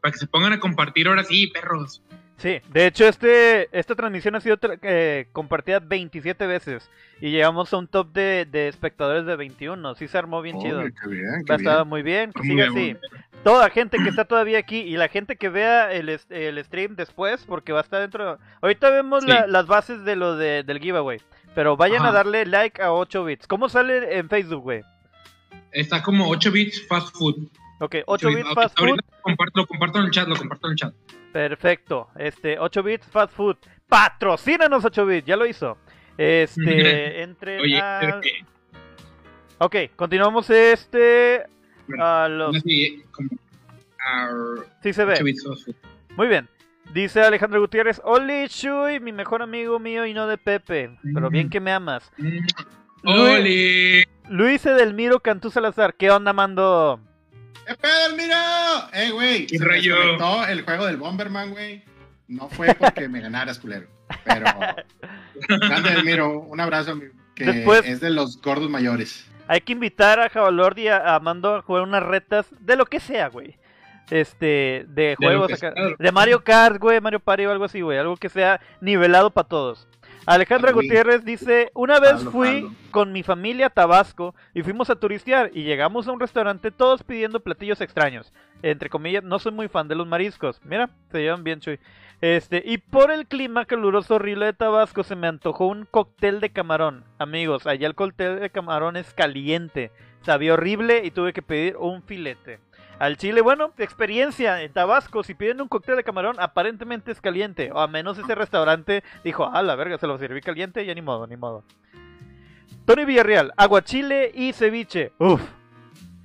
Para que se pongan a compartir ahora sí, perros. Sí, de hecho este, esta transmisión ha sido tra- eh, compartida 27 veces y llegamos a un top de, de espectadores de 21. Sí se armó bien chido. Oye, qué bien, qué Ha estado bien. muy bien, que Muy siga bien, así. Toda gente que está todavía aquí y la gente que vea el, el stream después, porque va a estar dentro. Ahorita vemos Sí. la- las bases de lo de, del giveaway, pero vayan a Ajá. darle like a 8 bits. ¿Cómo sale en Facebook, güey? Está como 8 bits fast food. Ok, 8 bits Ahorita- fast food. ahorita lo comparto, lo comparto en el chat, lo comparto en el chat. Perfecto. Este, 8 bits fast food. Patrocínanos 8 bits, ya lo hizo. Este, entre Oye, a- que- Ok, continuamos este Bueno, a los como, Sí se ve. 8 bits fast food. Muy bien. Dice Alejandro Gutiérrez, Oli Shui, mi mejor amigo mío y no de Pepe. Pero bien que me amas. Mm. ¡Oli! Luis Edelmiro Cantú Salazar, ¿qué onda, mando? ¡Eh, pedo, mira! ¡Eh, güey! ¿Qué Se rollo? el juego del Bomberman, güey. No fue porque me ganaras, culero. Pero. Grande, Elmiro. Un abrazo, amigo, que Después- es de los gordos mayores. Hay que invitar a Jabalord y a, a Mando a jugar unas retas de lo que sea, güey. este de juegos acá- de Mario Kart, güey, Mario Party o algo así, güey, algo que sea nivelado para todos. Alejandra. Gutiérrez dice, una vez fui con mi familia a Tabasco y fuimos a turistear y llegamos a un restaurante todos pidiendo platillos extraños. Entre comillas, no soy muy fan de los mariscos. Mira, se llevan bien, Chuy. Este, y por el clima caluroso horrible de Tabasco se me antojó un cóctel de camarón. Amigos, allá el cóctel de camarón es caliente. Sabía horrible y tuve que pedir un filete. Al chile, bueno, experiencia en Tabasco, si piden un cóctel de camarón, aparentemente es caliente. O a menos ese restaurante dijo, ah, la verga, se lo serví caliente, ya ni modo, ni modo. Tony Villarreal, aguachile y ceviche. Uf.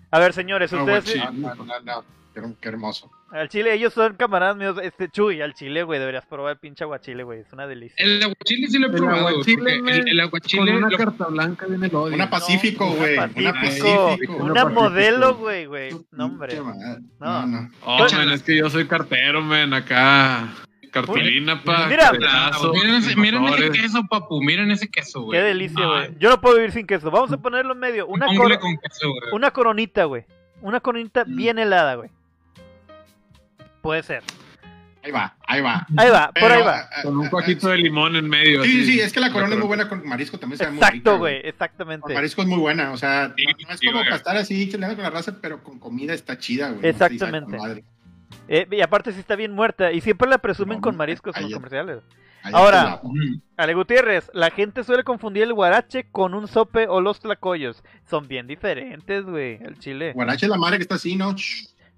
A ver, señores, ustedes... No, no, no, no. Qué, qué hermoso. Al chile, ellos son camaradas míos. Este, Chuy, al chile, güey, deberías probar el pinche aguachile, güey. Es una delicia. El aguachile sí lo he El probado. aguachile, el, el Con aguachile. una lo- carta blanca viene el odio. Una Pacífico, No, güey. una Una Pacífico. Una Pacífico. modelo, güey, güey. No, hombre. No. No, no. Oh, man, es que yo soy cartero, men, acá. Cartulina, pa. Mira. carterazo, miren, ese, miren ese queso, papu. Miren ese queso, güey. Qué delicia, güey. Yo no puedo vivir sin queso. Vamos a ponerlo en medio. Una, un cor- con queso, una coronita, güey. Una coronita Mm. bien helada, güey. Puede ser. Ahí va, ahí va. Ahí va, por Pero, ahí va. ah, Con un ah, cuajito de limón en medio. Sí, sí, así. sí, es que la corona es muy buena con marisco, también Exacto, güey. Con Exactamente. marisco es muy buena, o sea, Sí, no, no es sí, como güey. para estar así cheleando con la raza, pero con comida está chida, güey. Exactamente. Con madre. Eh, y aparte sí está bien muerta. Y siempre la presumen No, con mariscos en los comerciales. Ahora. Ale Gutiérrez, la gente suele confundir el guarache con un sope o los tlacoyos. Son bien diferentes, güey. El chile. Guarache es la madre que está así, ¿no?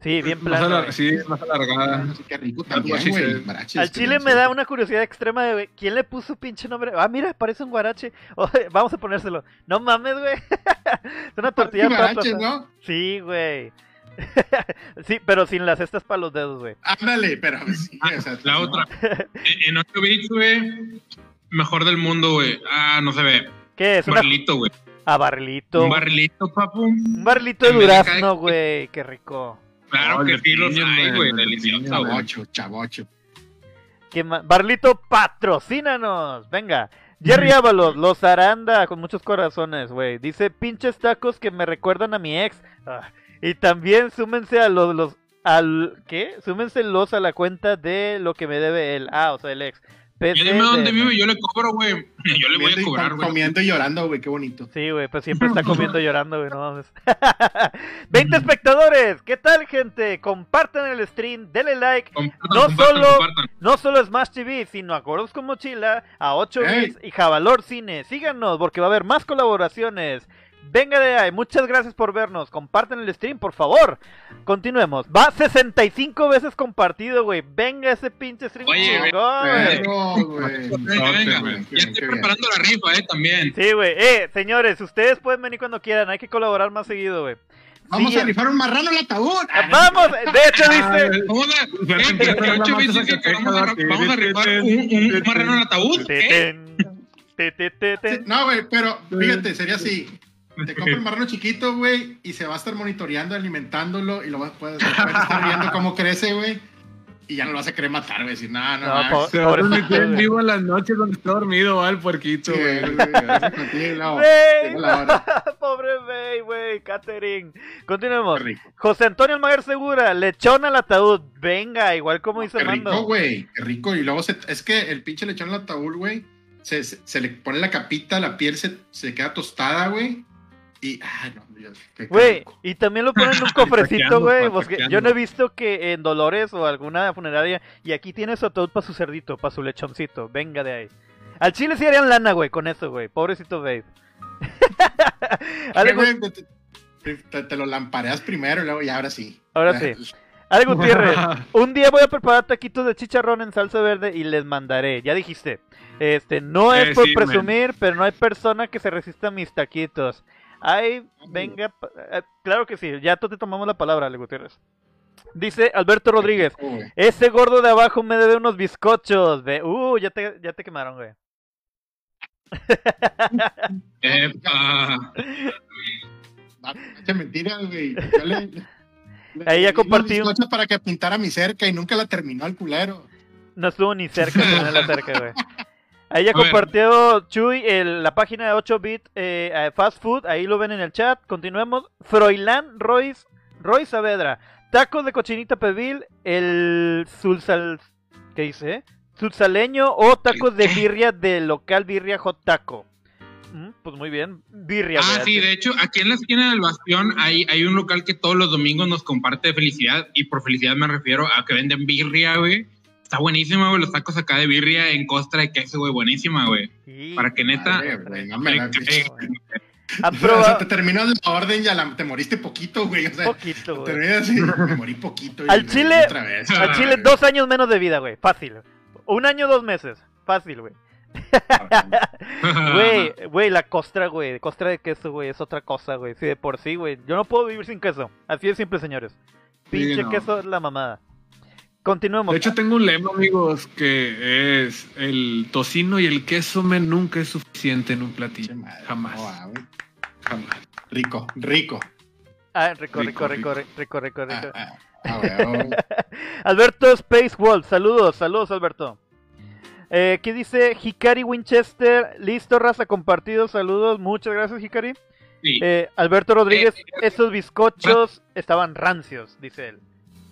Sí, bien Más plano. alar- güey. sí, más alargada. Qué rico también, así güey. Al chile me da una curiosidad extrema de, güey, ¿quién le puso pinche nombre? Ah, mira, parece un guarache. Vamos a ponérselo. No mames, güey. es una tortilla para Guaraches, ¿no? Sí, güey. sí, pero sin las cestas para los dedos, güey. Ándale, pero sí, o sea, La no. otra. En- En 8 bits, güey. Mejor del mundo, güey. Ah, no se ve. ¿Qué es? Una... Barrilito, güey. Ah, barrilito. Un barrilito, papu. Un barrilito de durazno, güey. Qué rico. Claro Oh, que sí los hay, güey. el de Delicioso. Chavocho, chavocho. ¿Qué ma- Barlito, patrocínanos. Venga. Jerry Ábalos, los Aranda, con muchos corazones, güey. Dice, pinches tacos que me recuerdan a mi ex. Ah, Y también súmense a los, los al ¿qué? Súmense los a la cuenta de lo que me debe él. Ah, o sea, el ex. Ya dime dónde vive, yo le cobro, güey. Yo le voy a cobrar, güey. Comiendo y llorando, güey, qué bonito. Sí, güey, pues siempre está comiendo y llorando, güey, no mames. 20 espectadores, ¿qué tal, gente? Compartan el stream, denle like. Compartan, No compartan, solo- compartan. No solo Smash TV, sino a Gordos con Mochila, a 8 Ey. bits y Javalor Cine. Síganos porque va a haber más colaboraciones. Venga de ahí, muchas gracias por vernos. Compartan el stream, por favor. Continuemos. Va 65 veces compartido, güey. Venga ese pinche stream. Oye, chingón, güey. Güey. Venga, venga. güey, Ya bien, estoy bien. preparando la rifa, eh, también. Sí, güey. Eh, señores, ustedes pueden venir cuando quieran. Hay que colaborar más seguido, güey. Vamos Sí, a rifar un marrano al ataúd. Ah, Vamos, de hecho dice... Vamos a, rifar un, marrano sí. ataúd. No, güey, pero fíjate, sería así. Te compra el marrano chiquito, güey, y se va a estar monitoreando, alimentándolo, y lo vas, puedes, puedes estar viendo cómo crece, güey. Y ya no lo vas a querer matar, güey. Decir, no, no, No, Se va a transmitir en vivo en las noches donde está dormido, va el puerquito, güey. Pobre Bey, güey, Catering. Continuemos. Rico. José Antonio Almaguer Segura, lechón al ataúd. Venga, igual como dice Qué rico, Mando. güey. Qué rico. Y luego se- es que el pinche lechón al ataúd, güey, se, se, se le pone la capita, la piel se, se queda tostada, güey. Y, ah, no, Dios, qué- qué Güey, rico. y también lo ponen en un cofrecito, güey. Yo no he visto que en Dolores o alguna funeraria. Y aquí tiene su ataúd para su cerdito, para su lechoncito. Venga de ahí. Al chile sí harían lana, güey, con eso, güey. Pobrecito Babe. Güey, te, te- te- te lo lampareas primero y luego ya, ahora sí. Ahora sí. Ale Gutiérrez, un día voy a preparar taquitos de chicharrón en salsa verde y les mandaré. Ya dijiste. Este, no es Eh, por presumir, pero no hay persona que se resista a mis taquitos. Ay, venga, eh, claro que sí, ya te tomamos la palabra, Ale Gutiérrez. Dice Alberto Rodríguez, ese gordo de abajo me debe unos bizcochos. Ve, uh, ya te, ya te quemaron, güey. Epa. Ah, Qué mentira, güey. Yo le- le- Ahí ya compartí un- bizcochos para que pintara mi cerca y nunca la terminó el culero. No estuvo ni cerca, no la cerca, güey. Ahí ya compartió Chuy el- la página de 8-bit eh, eh, Fast Food, ahí lo ven en el chat. Continuemos. Froilán Royce, Roy Saavedra. tacos de cochinita pebil, el sulsal... ¿Qué dice? Sulsaleño o tacos de birria del local Birria Hot Taco. Mm, Pues muy bien, birria. Ah, sí, de hecho, aquí en la esquina del Bastión hay, hay un local que todos los domingos nos comparte felicidad, y por felicidad me refiero a que venden birria, güey. Está buenísima, güey, los tacos acá de birria en costra de queso, güey, buenísima, güey. Sí. Para que neta... Madre, güey, no me la- Eh, ¿Han O sea, te terminó la orden y la- te moriste poquito, güey. O sea, poquito, güey. terminas así, me morí poquito. y- Al chile- Otra vez. Al chile, dos años menos de vida, güey. Fácil. Un año, dos meses. Fácil, güey. Güey, güey, la costra, güey. Costra de queso, güey, es otra cosa, güey. Sí, de por sí, güey. Yo no puedo vivir sin queso. Así de simple, señores. Pinche no. queso es la mamada. Continuemos. De hecho, tengo un lema, amigos, que es el tocino y el queso men nunca es suficiente en un platillo. madre. Jamás. Ah. Jamás. Rico, rico. Ah, rico, rico, Rico, rico, rico, rico, rico. Ah, ah. Alberto Space Wolf, saludos, saludos, Alberto. Eh, ¿Qué dice Hikari Winchester? Listo, raza, compartido, saludos. Muchas gracias, Hikari. Sí. Eh, Alberto Rodríguez, Eh, esos bizcochos estaban rancios, dice él.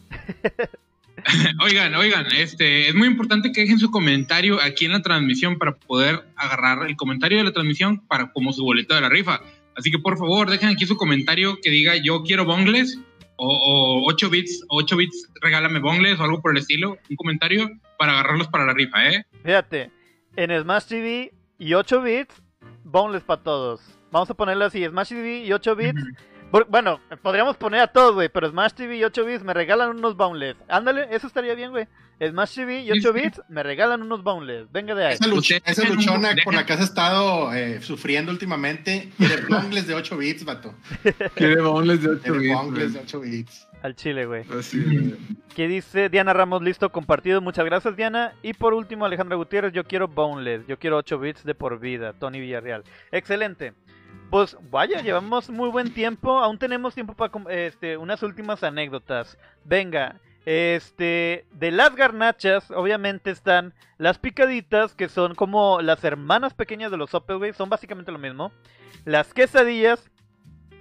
Oigan, oigan, este, es muy importante que dejen su comentario aquí en la transmisión para poder agarrar el comentario de la transmisión para como su boleto de la rifa. Así que por favor, dejen aquí su comentario que diga yo quiero bongles o, o 8 bits, 8 bits, regálame bongles o algo por el estilo, un comentario para agarrarlos para la rifa, ¿eh? Fíjate, en Smash TV y 8 bits, boneless para todos. Vamos a ponerlo así, Smash TV y 8 bits. Bueno, podríamos poner a todos, güey, pero Smash TV y 8 bits me regalan unos boneless. Ándale, eso estaría bien, güey. Smash TV y 8 bits me regalan unos boneless. Venga de ahí. Esa, un- luchona dejen- con la que has estado eh, sufriendo últimamente, quiere bongles de 8 bits, vato. Quiere bonles de 8 Quiere bits. bongles de men. 8 bits. Al chile, güey. Así, güey. ¿Qué dice Diana Ramos? Listo, compartido. Muchas gracias, Diana. Y por último, Alejandra Gutiérrez. Yo quiero boneless. Yo quiero 8 bits de por vida. Tony Villarreal. Excelente. Pues vaya, llevamos muy buen tiempo. Aún tenemos tiempo para este, unas últimas anécdotas. Venga, este, de las garnachas, obviamente están las picaditas, que son como las hermanas pequeñas de los sopes, güey. Son básicamente lo mismo. Las quesadillas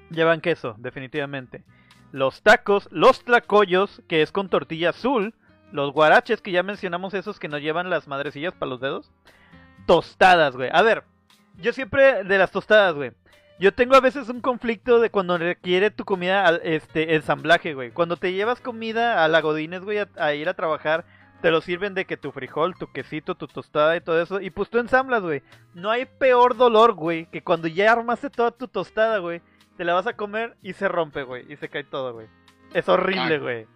llevan queso, definitivamente. Los tacos, los tlacoyos, que es con tortilla azul. Los guaraches, que ya mencionamos esos que no llevan las madrecillas para los dedos. Tostadas, güey. A ver, yo siempre de las tostadas, güey. Yo tengo a veces un conflicto de cuando requiere tu comida al- este ensamblaje, güey. Cuando te llevas comida a la Godines, güey, a, a ir a trabajar, te lo sirven de que tu frijol, tu quesito, tu tostada y todo eso. Y pues tú ensamblas, güey. No hay peor dolor, güey, que cuando ya armaste toda tu tostada, güey. Te la vas a comer y se rompe, güey. Y se cae todo, güey. Es horrible, güey.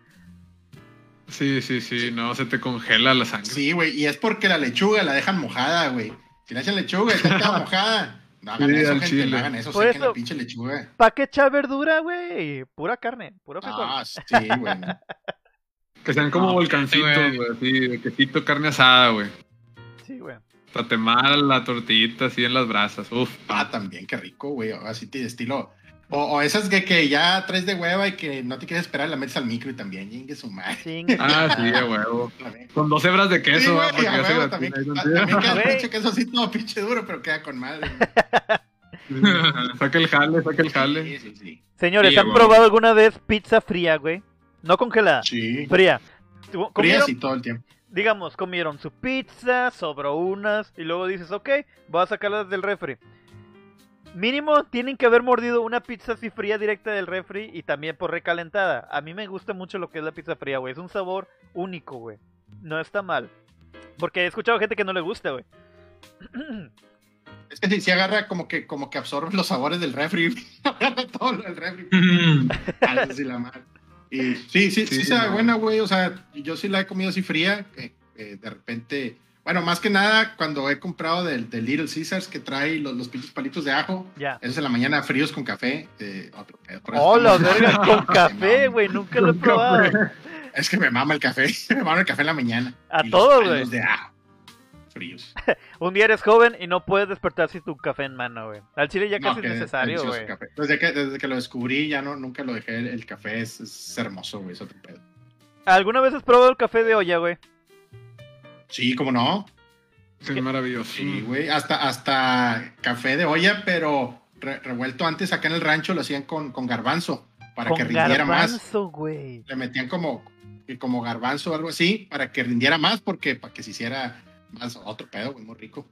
Sí, sí, sí, no, se te congela la sangre. Sí, güey, y es porque la lechuga la dejan mojada, güey. Si le echan lechuga y está mojada. No hagan Sí, eso, gente, chile. no hagan eso, Por sequen eso- la pinche lechuga. ¿Pa' qué echar verdura, güey? Pura carne, puro frijol. Ah, sí, güey. Que sean como No, volcancitos, güey. así, de quesito, carne asada, güey. Sí, güey. Tatemar la tortillita así en las brasas. Uf. Ah, también, qué rico, güey. Así de estilo. O, o esas que, que ya traes de hueva y que no te quieres esperar, la metes al micro y también, chingue su madre. Chingue. Ah, sí, a huevo. Con dos hebras de queso, Sí, Porque a huevo, también, tantito. también queda pinche queso así todo pinche duro, pero queda con madre. Saca el jale, saca el jale. Sí, sí, sí. Señores, Sí, ¿han probado alguna vez pizza fría, güey? No congelada, Sí. fría. Comieron, y todo el tiempo. digamos, comieron su pizza, sobró unas, y luego dices, ok, voy a sacarlas del refri. Mínimo tienen que haber mordido una pizza así fría directa del refri y también por recalentada. A mí me gusta mucho lo que es la pizza fría, güey. Es un sabor único, güey. No está mal. Porque he escuchado gente que no le gusta, güey. Es que sí, sí agarra como que, como que absorbe los sabores del refri. agarra todo lo del refri. Mm. Ah, esa sí la madre. Y sí, sí, sí, Sí, sabe no. buena, güey. O sea, yo sí la he comido así fría. que, eh, de repente, bueno, más que nada cuando he comprado del, del Little Caesars que trae los, los pinches palitos de ajo. Ya. Esos en la mañana fríos con café. eh, otro. Por eso Oh, verga, con Me café, güey. Nunca lo he Con probado. café. Es que me mama el café. me mama el café en la mañana. A todos, güey. de ajo. Fríos. Un día eres joven y no puedes despertar sin tu café en mano, güey. Al chile ya casi es necesario, güey. café. Desde que, desde que lo descubrí, ya no, nunca lo dejé. El, el café es, es hermoso, güey. Es otro pedo. ¿Alguna vez has probado el café de olla, güey? Sí, cómo no. Sí, maravilloso. Sí, güey. Hasta, hasta café de olla, pero re- revuelto antes acá en el rancho lo hacían con, con garbanzo. para Con que rindiera más. garbanzo, güey. Le metían como, como garbanzo o algo así para que rindiera más, porque para que se hiciera más otro pedo, güey, muy rico.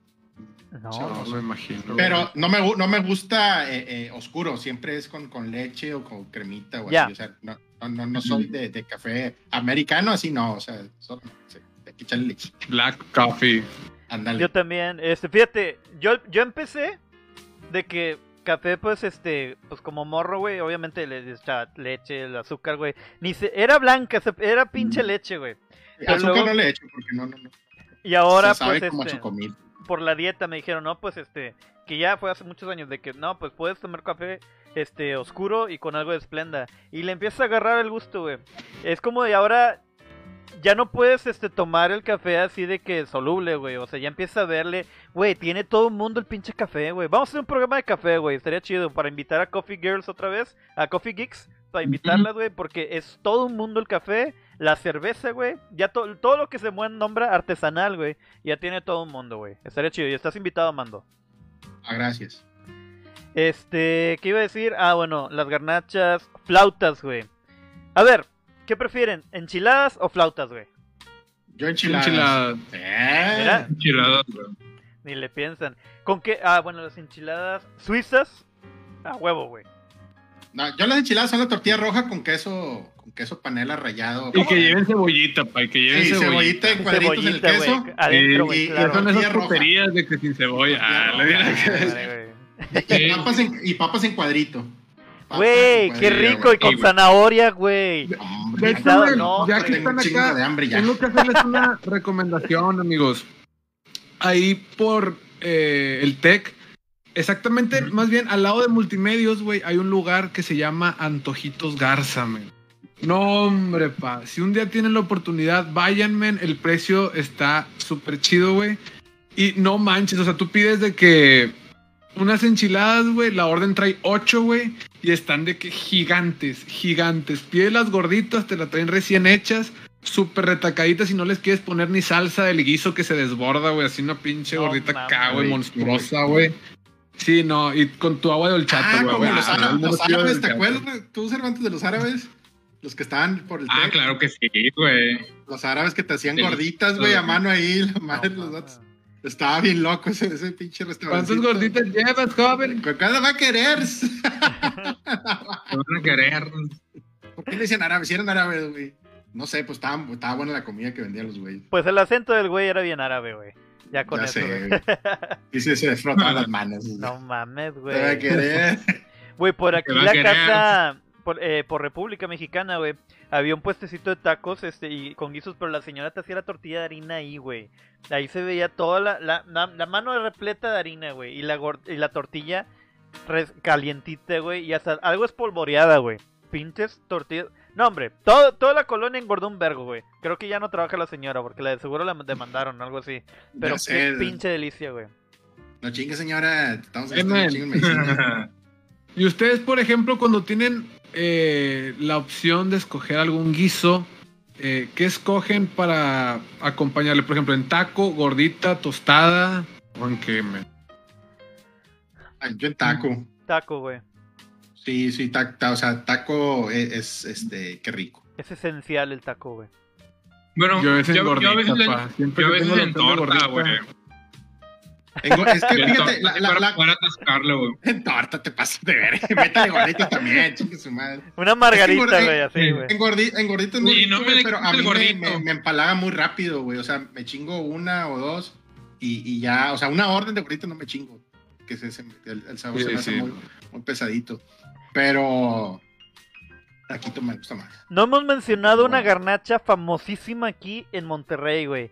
No. No me imagino. Pero no me, no me gusta eh, eh, oscuro, siempre es con, con leche o con cremita o así. O sea, no, no, no, no soy de, de café americano, así no. O sea, solo sí, echarle leche. Black coffee. Ándale. Yo también, este, fíjate, yo, yo empecé de que café, pues, este, pues como morro, güey, obviamente le echaba leche, el azúcar, güey, ni se, era blanca, era pinche leche, güey. Azúcar luego- no le echo porque no, no, no. Y ahora, se sabe pues, este, por la dieta me dijeron, no, pues, este, que ya fue hace muchos años de que, no, pues puedes tomar café, este, oscuro y con algo de esplenda. Y le empieza a agarrar el gusto, güey. Es como de ahora, ya no puedes, este, tomar el café así de que soluble, güey. O sea, ya empieza a verle, güey, tiene todo el mundo el pinche café, güey. Vamos a hacer un programa de café, güey. Estaría chido para invitar a Coffee Girls otra vez, a Coffee Geeks, para invitarlas, güey, porque es todo un mundo el café. La cerveza, güey, ya to- todo lo que se mueve nombra artesanal, güey, ya tiene todo un mundo, güey. Estaría chido. Y estás invitado, Mando. Ah, gracias. Este, ¿qué iba a decir? Ah, bueno, las garnachas, flautas, güey. A ver, ¿qué prefieren? ¿Enchiladas o flautas, güey? Yo enchiladas. Enchiladas. Eh. Enchiladas, güey. Ni le piensan. ¿Con qué? Ah, bueno, las enchiladas suizas. A huevo, güey. No, yo las enchiladas son la tortilla roja con queso, con queso panela rayado. Y que lleven cebollita, pa, y que lleven Sí, cebollita. cebollita en cuadritos en el Cebollita, queso. güey. Adentro, Y- güey, y claro. Son esas roja. de que sin cebolla. Ah, roja. Y, papas en, y papas en cuadrito. Güey, qué rico y con zanahoria, güey. No, ya que tengo están acá, de hambre ya. tengo que hacerles una recomendación, amigos. Ahí por eh, el TEC, exactamente, más bien al lado de Multimedios, güey, hay un lugar que se llama Antojitos Garza, men. No, hombre, pa. Si un día tienen la oportunidad, vayan, men. El precio está súper chido, güey. Y no manches, o sea, tú pides de que unas enchiladas, güey, la orden trae ocho, güey. Y están de que gigantes, gigantes. Pides las gorditas, te la traen recién hechas, súper retacaditas y no les quieres poner ni salsa del guiso que se desborda, güey. Así una pinche No gordita mames, acá, güey, monstruosa, güey. Sí, no, y con tu agua de horchata, Ah, güey. como güey. los, Ah, árabes, no, los árabes, ¿te acuerdas? ¿Tú, Cervantes, de los árabes? Los que estaban por el Ah, TEC. claro que sí, güey. Los árabes que te hacían Sí. gorditas, güey, a mano ahí. La madre No, los datos. Estaba bien loco ese, ese pinche restaurante. ¿Cuántas gorditas llevas, joven? ¿Cuándo va a querer? Van a querer. ¿Por qué le decían árabes? Si eran árabes, güey. No sé, pues estaba, estaba buena la comida que vendían los güeyes. Pues el acento del güey era bien árabe, güey. Ya con Ya eso, sé, güey. güey. Y se, se frotaba las manos. No mames, Te va a güey. querer. Güey, por aquí la querer. casa, por, eh, por República Mexicana, güey, había un puestecito de tacos este y con guisos, pero la señora te hacía la tortilla de harina ahí, güey. Ahí se veía toda la, la, la, la mano repleta de harina, güey, y la, y la tortilla res- calientita, güey, y hasta algo espolvoreada, güey. Pinches tortillas. No, hombre, todo, toda la colonia engordó un vergo, güey. Creo que ya no trabaja la señora, porque la de seguro la demandaron, algo así. Pero sé, qué pinche delicia, güey. No chingue, señora. Estamos en medicina. Y ustedes, por ejemplo, cuando tienen eh, la opción de escoger algún guiso, eh, ¿qué escogen para acompañarle? Por ejemplo, en taco, gordita, tostada, o en qué, men? Ay, Yo en taco. Taco, güey. Sí, sí, ta- ta- o sea, taco es, es, este, qué rico. Es esencial el taco, güey. Bueno, Yo yo, yo gordita, a veces, le- yo a veces en torta, gordita, güey. Es que fíjate, torta, la, la, para la- poder atascarlo, güey. en torta te pasas de ver. Métale gordita también, chingue su madre. Una margarita, güey, así, sí. güey. En, gordi, en gordito es muy Y rico, no me pero a mí me, gordito. me, me empalaga muy rápido, güey. O sea, me chingo una o dos y, y ya, o sea, una orden de gordito no me chingo. Que se, se- el, el sabor Sí, se me hace sí. muy, muy pesadito. Pero taquito me gusta más. No hemos mencionado una garnacha famosísima aquí en Monterrey, güey.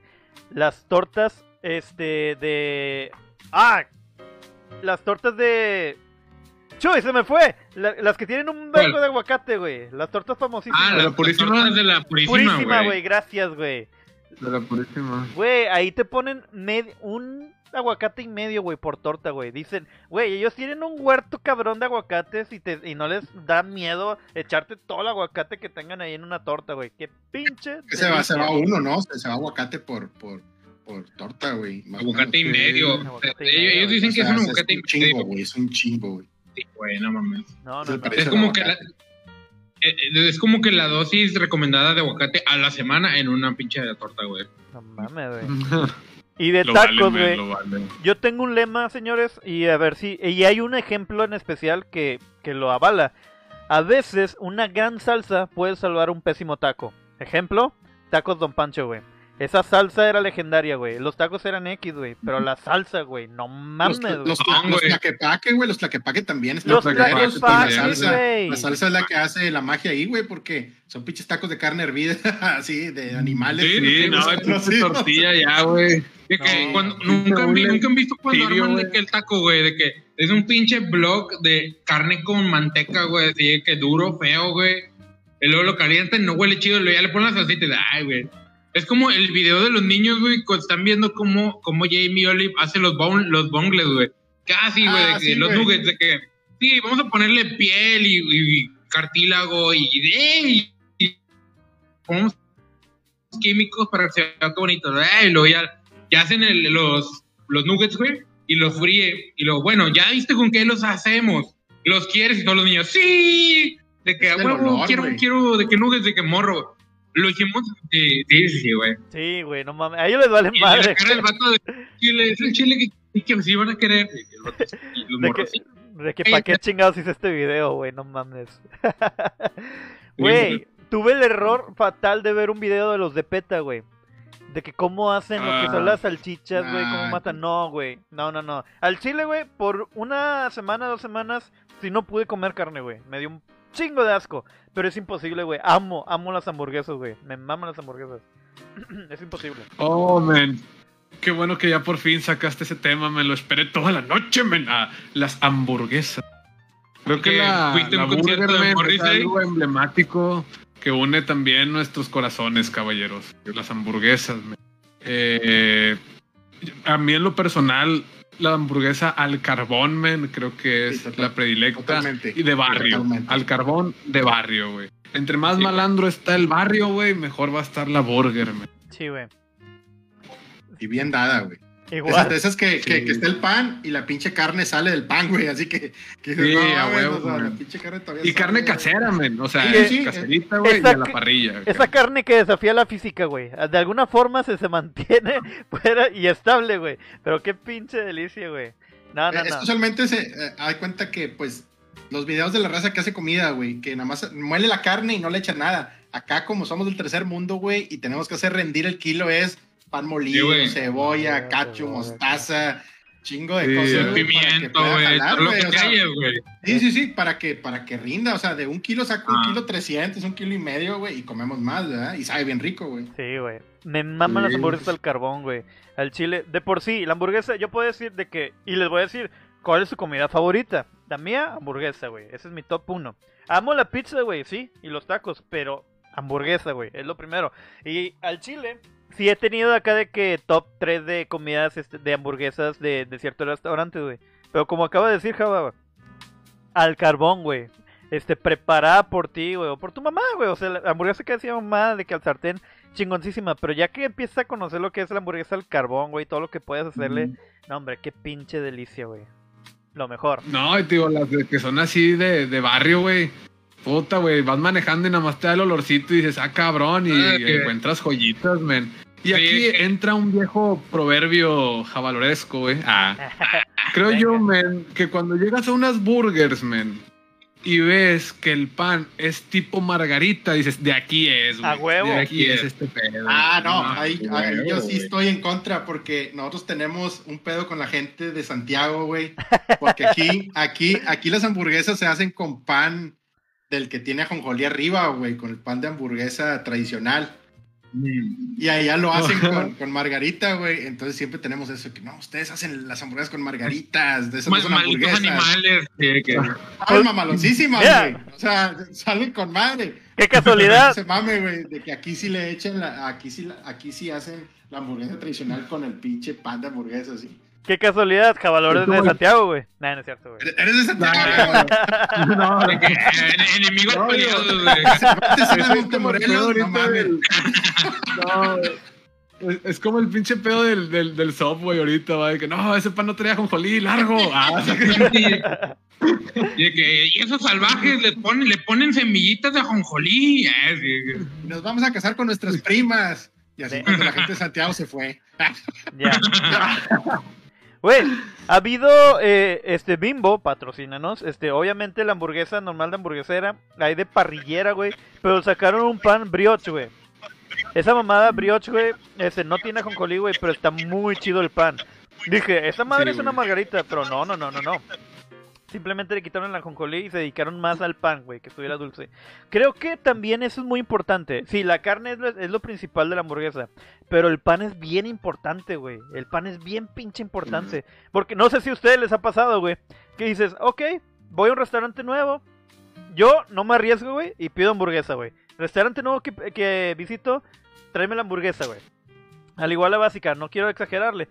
Las tortas, este, de... ¡Ah! Las tortas de... ¡Chuy, se me fue! La- las que tienen un vergo de aguacate, güey. Las tortas famosísimas. Ah, la purísima. de la purísima, Purísima, güey. Gracias, güey. De la purísima. Güey, ahí te ponen med- un aguacate y medio, güey, por torta, güey. Dicen, güey, ellos tienen un huerto cabrón de aguacates y, te, y no les da miedo echarte todo el aguacate que tengan ahí en una torta, güey. Qué pinche. Que se va, se va uno, ¿no? Se, se va aguacate por, por, por torta, güey. Aguacate y medio. Aguacate y ellos, medio, ellos dicen O que es un aguacate y un chingo, medio. güey. Es un chingo, güey. Sí, güey, no mames. No, no, Es como que la, eh, eh, es como que la dosis recomendada de aguacate a la semana en una pinche torta, güey. No mames, güey. Y de Lo tacos, güey. vale. Yo tengo un lema, señores, y a ver si. Y hay un ejemplo en especial que, que lo avala. A veces, una gran salsa puede salvar un pésimo taco. Ejemplo, tacos Don Pancho, güey. Esa salsa era legendaria, güey. Los tacos eran X, güey. Pero la salsa, güey, no mames, Los, güey. los, los güey. tlaquepaque, güey, los tlaquepaque también están Los tlaquepaque tacos culeros, también, la salsa, güey. la salsa es la que hace la magia ahí, güey, porque son pinches tacos de carne hervida, así, de animales. Sí, Sí, no, Los- es los- pinche tortilla ya, güey. De que No, cuando, no, nunca, vi- nunca han visto cuando tibio, arman de que el taco, güey, de que es un pinche blog de carne con manteca, güey, así de que duro, feo, güey. Y luego lo calientan, no huele chido, luego ya le ponen la salsita y de, ay, güey. Es como el video de los niños, güey, cuando están viendo cómo, cómo Jamie Olive hace los, bon- los bongles, güey. Casi, güey, Ah, de que sí, los nuggets, de que, sí, vamos a ponerle piel y, y cartílago y, y, y ponemos químicos para que se vea todo bonito. Y luego ya, ya hacen el- los, los nuggets, güey, y los fríe. Y luego, bueno, ¿ya viste con qué los hacemos? ¿Los quieres? Y todos los niños, ¡sí! De que, huevo, quiero, quiero, de que nuggets, de que morro. Lo sí, sí, sí, sí, güey. Sí, güey, no mames. A ellos les vale Y madre. del vato de chile, es el chile que, que sí van a querer. El vato, los De morros, que, sí. de que pa' qué chingados hice este video, güey, no mames. Güey, tuve el error fatal de ver un video de los de PETA, güey. De que cómo hacen lo que son Ah. las salchichas, güey, cómo Ah, matan. No, güey, no, no, no. Al chile, güey, por una semana, dos semanas, si no pude comer carne, güey. Me dio un chingo de asco. Pero es imposible, güey. Amo, amo las hamburguesas, güey. Me maman las hamburguesas. es imposible. Oh, man. Qué bueno que ya por fin sacaste ese tema, me lo esperé toda la noche, men. Ah, las hamburguesas. Creo que ¿Qué? la, ¿Fuiste a la un concierto de Man es Morrissey? algo emblemático que une también nuestros corazones, caballeros. Las hamburguesas, men. Eh, a mí en lo personal, la hamburguesa al carbón, men, creo que es Sí, la predilecta. totalmente. Y de barrio. Totalmente. Al carbón de barrio, güey. Entre más Sí, malandro está el barrio, güey, mejor va a estar la burger, men. Sí, güey. Y bien dada, güey. Esas, Igual. de esas que, que, Sí. que está el pan y la pinche carne sale del pan, güey. Así que, que Sí, no, a huevo, o sea, güey. la pinche carne todavía Y sale, carne casera, men. O sea, Sí, sí, caserita, güey, y esa a la que- parrilla. Esa carne que desafía la física, güey. De alguna forma se, se mantiene fuera y estable, güey. Pero qué pinche delicia, güey. No, no, Eh, no. Esto usualmente se eh, hay cuenta que, pues, los videos de la raza que hace comida, güey, que nada más muele la carne y no le echa nada. Acá, como somos del tercer mundo, güey, y tenemos que hacer rendir el kilo, es pan molido, cebolla, Sí, cacho, mostaza, chingo de Sí, cosas. que Pimiento, pueda güey, jalar, todo lo güey, que o sea, haya, güey. Sí, sí, sí, para que, para que rinda, o sea, de un kilo saco un Ah. kilo 300, un kilo y medio, güey, y comemos más, ¿verdad? Y sabe bien rico, güey. Sí, güey. Me maman las Sí. hamburguesas al carbón, güey. Al chile. De por sí, la hamburguesa, yo puedo decir de que. Y les voy a decir cuál es su comida favorita. La mía, hamburguesa, güey. Ese es mi top uno. Amo la pizza, güey, sí. Y los tacos, pero hamburguesa, güey. Es lo primero. Y al chile, sí he tenido acá de que top 3 de comidas este, de hamburguesas de, de ciertos restaurantes, güey. Pero como acaba de decir Java, al carbón, güey. Este, preparada por ti, güey, o por tu mamá, güey. O sea, la hamburguesa que hacía mamá de que al sartén, chingoncísima. Pero ya que empiezas a conocer lo que es la hamburguesa al carbón, güey, todo lo que puedes hacerle. No, hombre, qué pinche delicia, güey. Lo mejor. No, y te digo, las de- que son así de, de barrio, güey. Puta, güey, vas manejando y nada más te da el olorcito y dices, ah, cabrón, y, Ah, y que- encuentras joyitas, men. Y Sí, aquí entra un viejo proverbio jabaloresco, güey. Ah, creo yo, men, que cuando llegas a unas burgers, men, y ves que el pan es tipo margarita, dices, de aquí es, güey. A huevo. De aquí es es. este pedo. Ah, no, Ah, ahí, huevo, ahí yo sí güey. estoy en contra porque nosotros tenemos un pedo con la gente de Santiago, güey. Porque aquí, aquí, aquí las hamburguesas se hacen con pan del que tiene ajonjolí arriba, güey, con el pan de hamburguesa tradicional. Y allá lo hacen con, con margarita, güey. Entonces siempre tenemos eso, que no, ustedes hacen las hamburguesas con margaritas, de esas no Más son hamburguesas. animales. sí, que- Saben Yeah. güey. O sea, salen con madre. Qué casualidad. Se mame, güey, de que aquí sí le echan, la, aquí, sí, aquí sí hacen la hamburguesa tradicional con el pinche pan de hamburguesa, así. Qué casualidad, jabalores de Santiago, güey. Nah, no es cierto, güey. ¿Eres- ¿Eres de Santiago? güey? no, de que, eh, enemigos No, peleados, güey. ¿Te Ese suena es Morelos? No mames. No, es, es como el pinche pedo del, del, del Subway ahorita, va, de que no, ese pan no traía jonjolí, largo. Ah, Y, que, y esos salvajes le ponen, le ponen semillitas de ajonjolí. eh, sí, sí. Y Nos vamos a casar con nuestras primas. Y así Sí. cuando la gente de Santiago se fue. Ya. Güey, ha habido eh, este Bimbo, patrocínanos. Este, obviamente la hamburguesa normal de hamburguesera, hay de parrillera, güey. Pero sacaron un pan brioche, güey. Esa mamada brioche, güey, este, no tiene ajonjolí, güey, pero está muy chido el pan. Dije, esa madre Sí, es una margarita, pero no, no, no, no, no. Simplemente le quitaron el ajonjolí y se dedicaron más al pan, güey, que estuviera dulce. Creo que también eso es muy importante. Sí, la carne es lo, es lo principal de la hamburguesa. Pero el pan es bien importante, güey. El pan es bien pinche importante. Porque no sé si a ustedes les ha pasado, güey. Que dices, ok, voy a un restaurante nuevo. Yo no me arriesgo, güey, y pido hamburguesa, güey. Restaurante nuevo que, que visito, tráeme la hamburguesa, güey. Al igual la básica, no quiero exagerarle.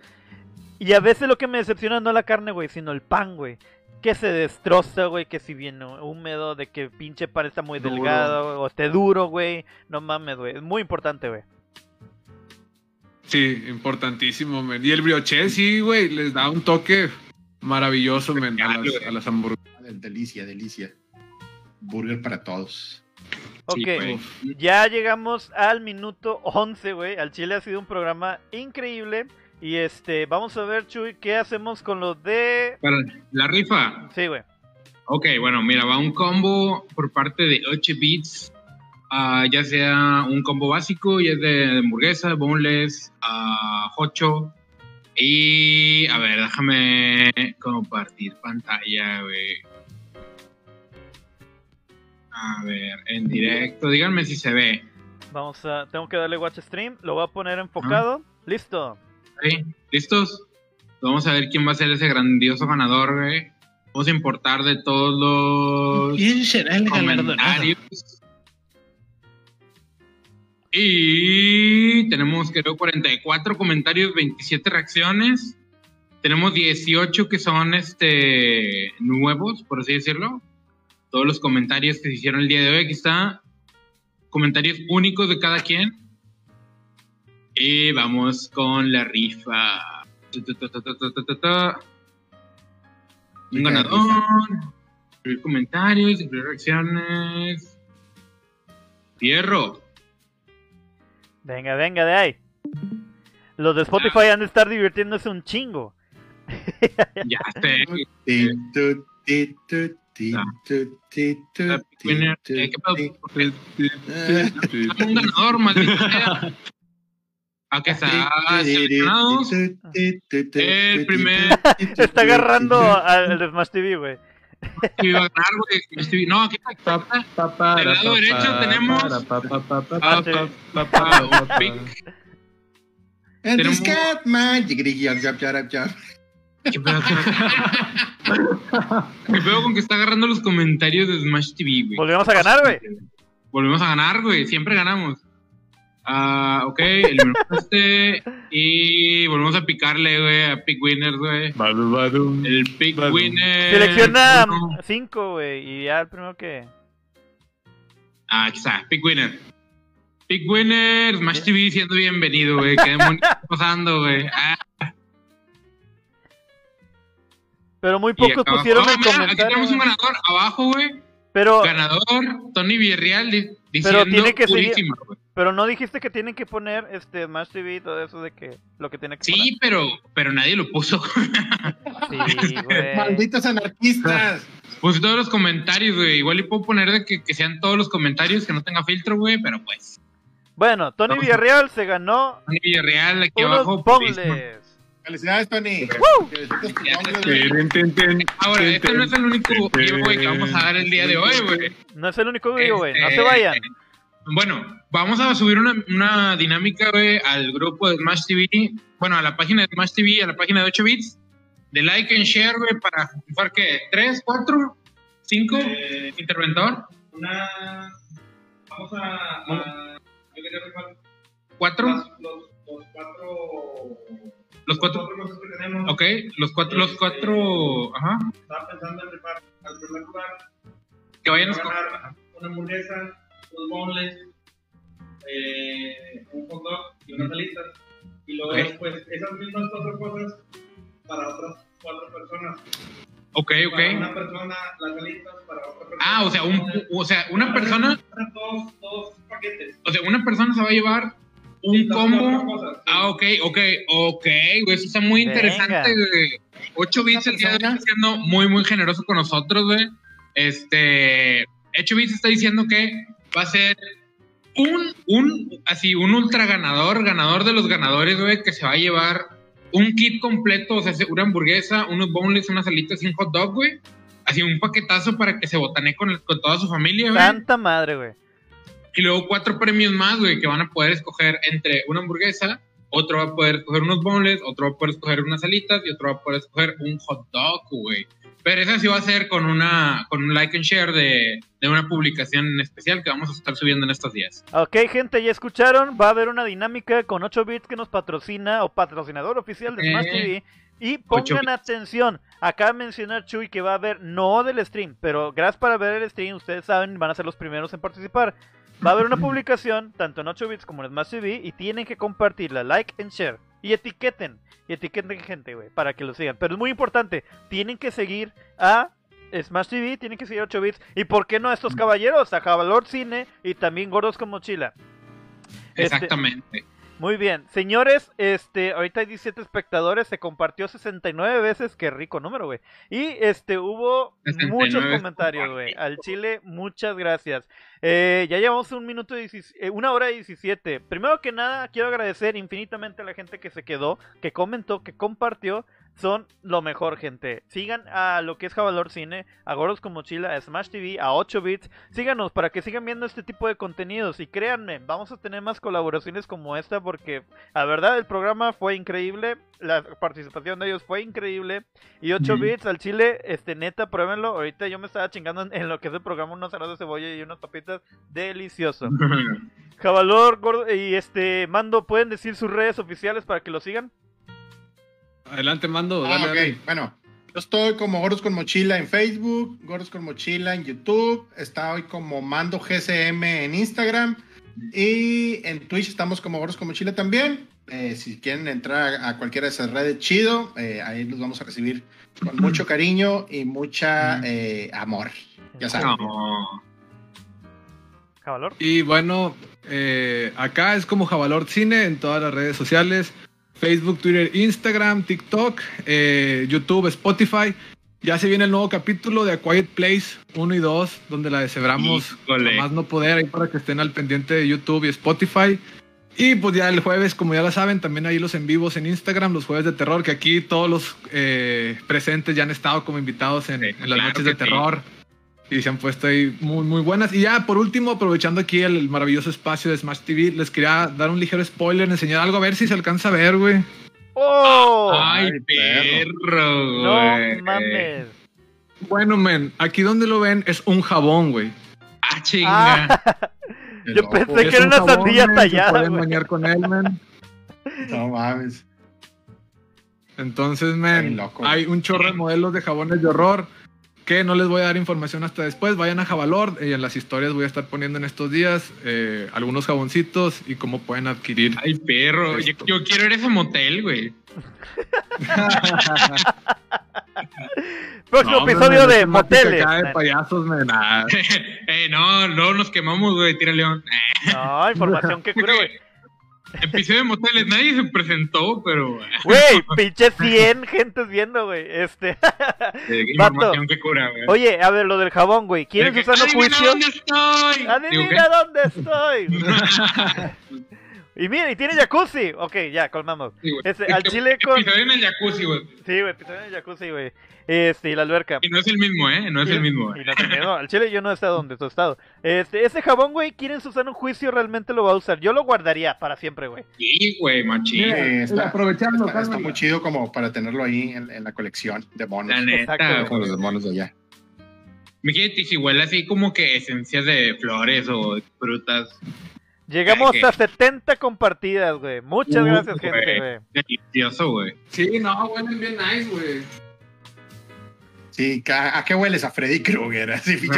Y a veces lo que me decepciona no la carne, güey, sino el pan, güey. Que se destroza, güey, que si viene húmedo, de que pinche pan está muy Duro. delgado, o esté duro, güey. No mames, güey. Es muy importante, güey. Sí, importantísimo, men. Y el brioche, sí, güey, les da un toque maravilloso, men, a las, a las hamburguesas. Delicia, delicia. Burger para todos. Ok, Sí, ya llegamos al minuto 11, güey. Al Chile ha sido un programa increíble. Y este, vamos a ver, Chuy, ¿qué hacemos con lo de. Para la rifa. Sí, güey. Ok, bueno, mira, va un combo por parte de 8 bits. ah, ya sea un combo básico, ya es de hamburguesa, boneless, a hocho. Y a ver, déjame compartir pantalla, güey. A ver, en directo, díganme si se ve. Vamos a. Tengo que darle watch stream. Lo voy a poner enfocado. Listo. ¿Listos? Vamos a ver quién va a ser ese grandioso ganador, güey. Vamos a importar de todos los ¿Quién será el comentarios. Y tenemos, creo, 44 comentarios, 27 reacciones. Tenemos 18 que son este nuevos, por así decirlo. Todos los comentarios que se hicieron el día de hoy. Aquí está. Comentarios únicos de cada quien. Y vamos con la rifa. Un ganador. Escribir comentarios, escribir reacciones. Fierro. Venga, venga de ahí. Los de Spotify han de estar divirtiéndose un chingo. Ya sé. Ah. Eh. Eh, un ganador, maldito Aquí está. Seleccionados. El primer Está agarrando al de Smash TV, güey. que iba a ganar, güey. No, aquí está. Del lado derecho tenemos Ah. Ah. And this cat man. ¿Qué pedo? ¿Qué pedo con que está agarrando los comentarios de Smash TV, güey? Volvemos a ganar, güey. Volvemos a ganar, güey. Siempre ganamos. Ah, ok, eliminamos este. Y volvemos a picarle, güey, a Pick Winners, güey. El Pick Badum. Winner. Selecciona uno. 5, güey. Y ya el primero que. Ah, aquí está, Pick Winner. Pick Winner, Smash TV siendo bienvenido, güey. Qué demonios está pasando, güey. Ah, Pero muy pocos pusieron Ah, el mira, Aquí comentario. tenemos un ganador abajo, güey. Pero, Ganador, Tony Villarreal di- diciendo tiene que purísima, güey. Pero no dijiste que tienen que poner este Smash TV y todo eso de que lo que tiene que Sí, pero, pero nadie lo puso. poner. Sí, güey. Malditos anarquistas. Puse todos los comentarios, güey. Igual y puedo poner de que, que sean todos los comentarios, que no tenga filtro, güey, pero pues. Bueno, Tony. Villarreal se ganó Tony Villarreal aquí unos abajo. Felicidades, Tony. Tin. Ahora, este no es el único giveaway que vamos a dar el día de hoy, güey. No es el único video, güey. No Este, se vayan. Bueno, vamos a subir una, una dinámica, güey, al grupo de Smash TV. Bueno, a la página de Smash TV, a la página de 8 bits. De like and share, güey, para jugar que ¿Tres, cuatro, cinco? Interventor. una vamos a, a- yo quería rifar ¿Cuatro? las- los, los cuatro Los cuatro. cuatro cosas que tenemos Ok, los cuatro, los cuatro. Ajá. estaba pensando en rifar al primer lugar Que vayan a ganar una hamburguesa unos boneless eh, un hot dog y unas alitas y luego Ok. pues esas mismas cuatro cosas para otras cuatro personas Ok, ok. Para una persona, las alitas para otra persona. Ah, o sea, un, o sea, una persona, Dos, dos paquetes. o sea, una persona se va a llevar un Sí, combo. cosas, sí. Ah, ok, ok, ok, güey, eso está muy Venga. interesante, güey. 8 bits el día de hoy siendo muy, muy generoso con nosotros, güey. Este, 8 bits está diciendo que va a ser un, un, así, un ultra ganador, ganador de los ganadores, güey, que se va a llevar un kit completo, o sea, una hamburguesa, unos boneless, unas alitas y un hot dog, güey. Así un paquetazo para que se botane con, con toda su familia, güey. Tanta madre, güey. Y luego cuatro premios más, güey, que van a poder escoger entre una hamburguesa, otro va a poder escoger unos boneless, otro va a poder escoger unas alitas y otro va a poder escoger un hot dog, güey. Pero eso sí va a ser con una con un like and share de, de una publicación especial que vamos a estar subiendo en estos días. Ok, gente, ya escucharon. Va a haber una dinámica con 8 bits que nos patrocina o patrocinador oficial de Smash Eh, TV. Y 8 pongan atención. Acaba de mencionar Chuy que va a haber, no del stream, pero gracias para ver el stream, ustedes saben, van a ser los primeros en participar. Va a haber una publicación, tanto en 8 bits como en Smash TV, y tienen que compartirla, like and share. Y etiqueten, y etiqueten gente, güey, para que lo sigan. Pero es muy importante, tienen que seguir a Smash TV, tienen que seguir a 8 bits. ¿Y por qué no a estos caballeros? A Javalor Cine y también Gordos con Mochila. Este- Exactamente. Muy bien, señores, este, ahorita hay 17 espectadores, se compartió 69 veces, qué rico número, güey. Y este, hubo 69 muchos comentarios, güey. Al Chile, muchas gracias. Eh, ya llevamos un minuto, eh, una hora y 17. Primero que nada, quiero agradecer infinitamente a la gente que se quedó, que comentó, que compartió. Son lo mejor, gente. Sigan a lo que es Javalor Cine, a Goros con Mochila, a Smash TV, a 8 bits. Síganos para que sigan viendo este tipo de contenidos. Y créanme, vamos a tener más colaboraciones como esta porque, la verdad, el programa fue increíble. La participación de ellos fue increíble. Y 8 Ujú. bits al chile, este, neta, pruébenlo. Ahorita yo me estaba chingando en, en lo que es el programa unos arroz de cebolla y unas papitas. Delicioso. Javalor, Gordo y este, Mando, ¿pueden decir sus redes oficiales para que lo sigan? Adelante, mando. Ah, ok. dale. Bueno, yo estoy como Gordos con Mochila en Facebook, Gordos con Mochila en YouTube, está hoy como Mando GCM en Instagram y en Twitch estamos como Gordos con Mochila también. Eh, si quieren entrar a, a cualquiera de esas redes, chido, eh, ahí los vamos a recibir con mucho cariño y mucha eh, amor. Ya saben. No. Javalor. Y bueno, eh, acá es como Javalor Cine en todas las redes sociales. Facebook, Twitter, Instagram, TikTok, eh, YouTube, Spotify. Ya se viene el nuevo capítulo de A Quiet Place 1 y 2, donde la deshebramos más no poder ahí para que estén al pendiente de YouTube y Spotify. Y pues ya el jueves, como ya lo saben, también ahí los en vivos en Instagram, los jueves de terror, que aquí todos los eh, presentes ya han estado como invitados en, Sí, en las claro noches de sí. Y se han puesto ahí muy, muy buenas. Y ya, por último, aprovechando aquí el maravilloso espacio de Smash TV, les quería dar un ligero spoiler, enseñar algo, a ver si se alcanza a ver, güey. ¡Oh! Ay, Ay, perro, no güey. mames. Bueno, men, aquí donde lo ven es un jabón, güey. Ah, chinga. Ah, yo loco. pensé que era un una jabón, sandía tallada, pueden güey. bañar con él, men. No mames. Entonces, men, loco. hay un chorro de modelos de jabones de horror que no les voy a dar información hasta después. Vayan a Javalor y en las historias voy a estar poniendo en estos días eh, algunos jaboncitos y cómo pueden adquirir. Ay, perro. Yo, quiero ir a ese motel, güey. Próximo No, episodio de moteles. de payasos. Ah, eh, no, no nos quemamos, güey. Tira León. No, información que cura, güey. Episodio de moteles. Nadie se presentó, pero. Güey, pinche 100 gentes viendo, güey. Este. Vato. información que cura, güey. Oye, a ver, lo del jabón, güey. ¿Quieren De su que, sano "Adivina dónde estoy? Adivina dónde estoy. y mira, y tiene jacuzzi. Ok, ya, colmamos. Sí. Este, al chile con. Episodio en el jacuzzi, güey. Sí, güey, episodio en el jacuzzi, güey. Este, y la alberca. Y no es el mismo, ¿eh? No es Y- el mismo. y no al chile yo no he estado donde tú has estado. Este, ese jabón, güey, quieren su sano juicio, realmente lo va a usar. Yo lo guardaría para siempre, güey. Sí, güey, machín. Eh, está, aprovechando, está- muy chido como para tenerlo ahí en, en la colección de monos. La neta, Exacto, Con los monos de allá. Me quiere si huele así como que esencias de flores o frutas. Llegamos Ay, a 70 compartidas, güey. Muchas Uh, gracias, gente, güey. Delicioso, güey. Sí, no, huelen bien nice, güey. Sí, ¿a, a qué hueles? A Freddy Krueger. Así.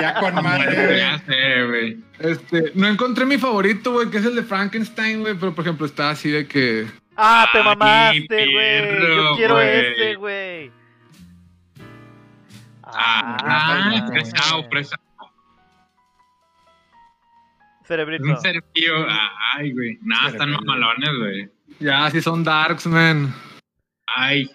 Ya con madre. güey. Ya sé, güey. Este, no encontré mi favorito, güey, que es el de Frankenstein, güey, pero por ejemplo está así de que Ah, te mamaste, güey. Yo quiero güey. este, güey. Ah, Ah, fresao, fresao. Cerebrito. Un servillo. Ay, güey. Nada, están mamalones, güey. Ya, sí son darks, man. Ay.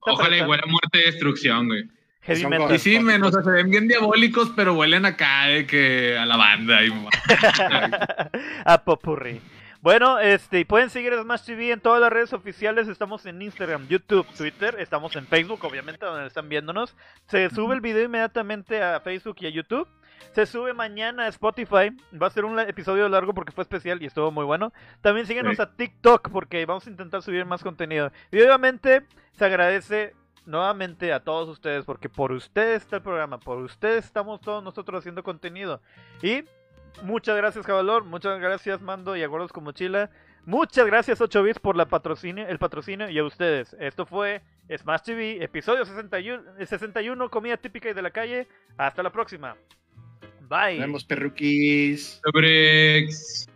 Ojalá huela muerte y destrucción, güey. Heavy Son metal. Y sí, men, o sea, se ven bien diabólicos, pero huelen acá de que a la banda. Y... a Popurrí. Bueno, este, y pueden seguir a Smash TV en todas las redes oficiales. Estamos en Instagram, YouTube, Twitter. Estamos en Facebook, obviamente, donde están viéndonos. Se sube el video inmediatamente a Facebook y a YouTube. Se sube mañana a Spotify. Va a ser un episodio largo porque fue especial y estuvo muy bueno. También síguenos Sí. a TikTok porque vamos a intentar subir más contenido. Y obviamente se agradece nuevamente a todos ustedes porque por ustedes está el programa, por ustedes estamos todos nosotros haciendo contenido. Y muchas gracias Javalor, muchas gracias Mando y a Gordos con Mochila. Muchas gracias 8 bits por la patrocinio, el patrocinio y a ustedes. Esto fue Smash TV, episodio 61, 61 comida típica y de la calle. Hasta la próxima. Bye. Nos vemos, perruquis. Sobrex.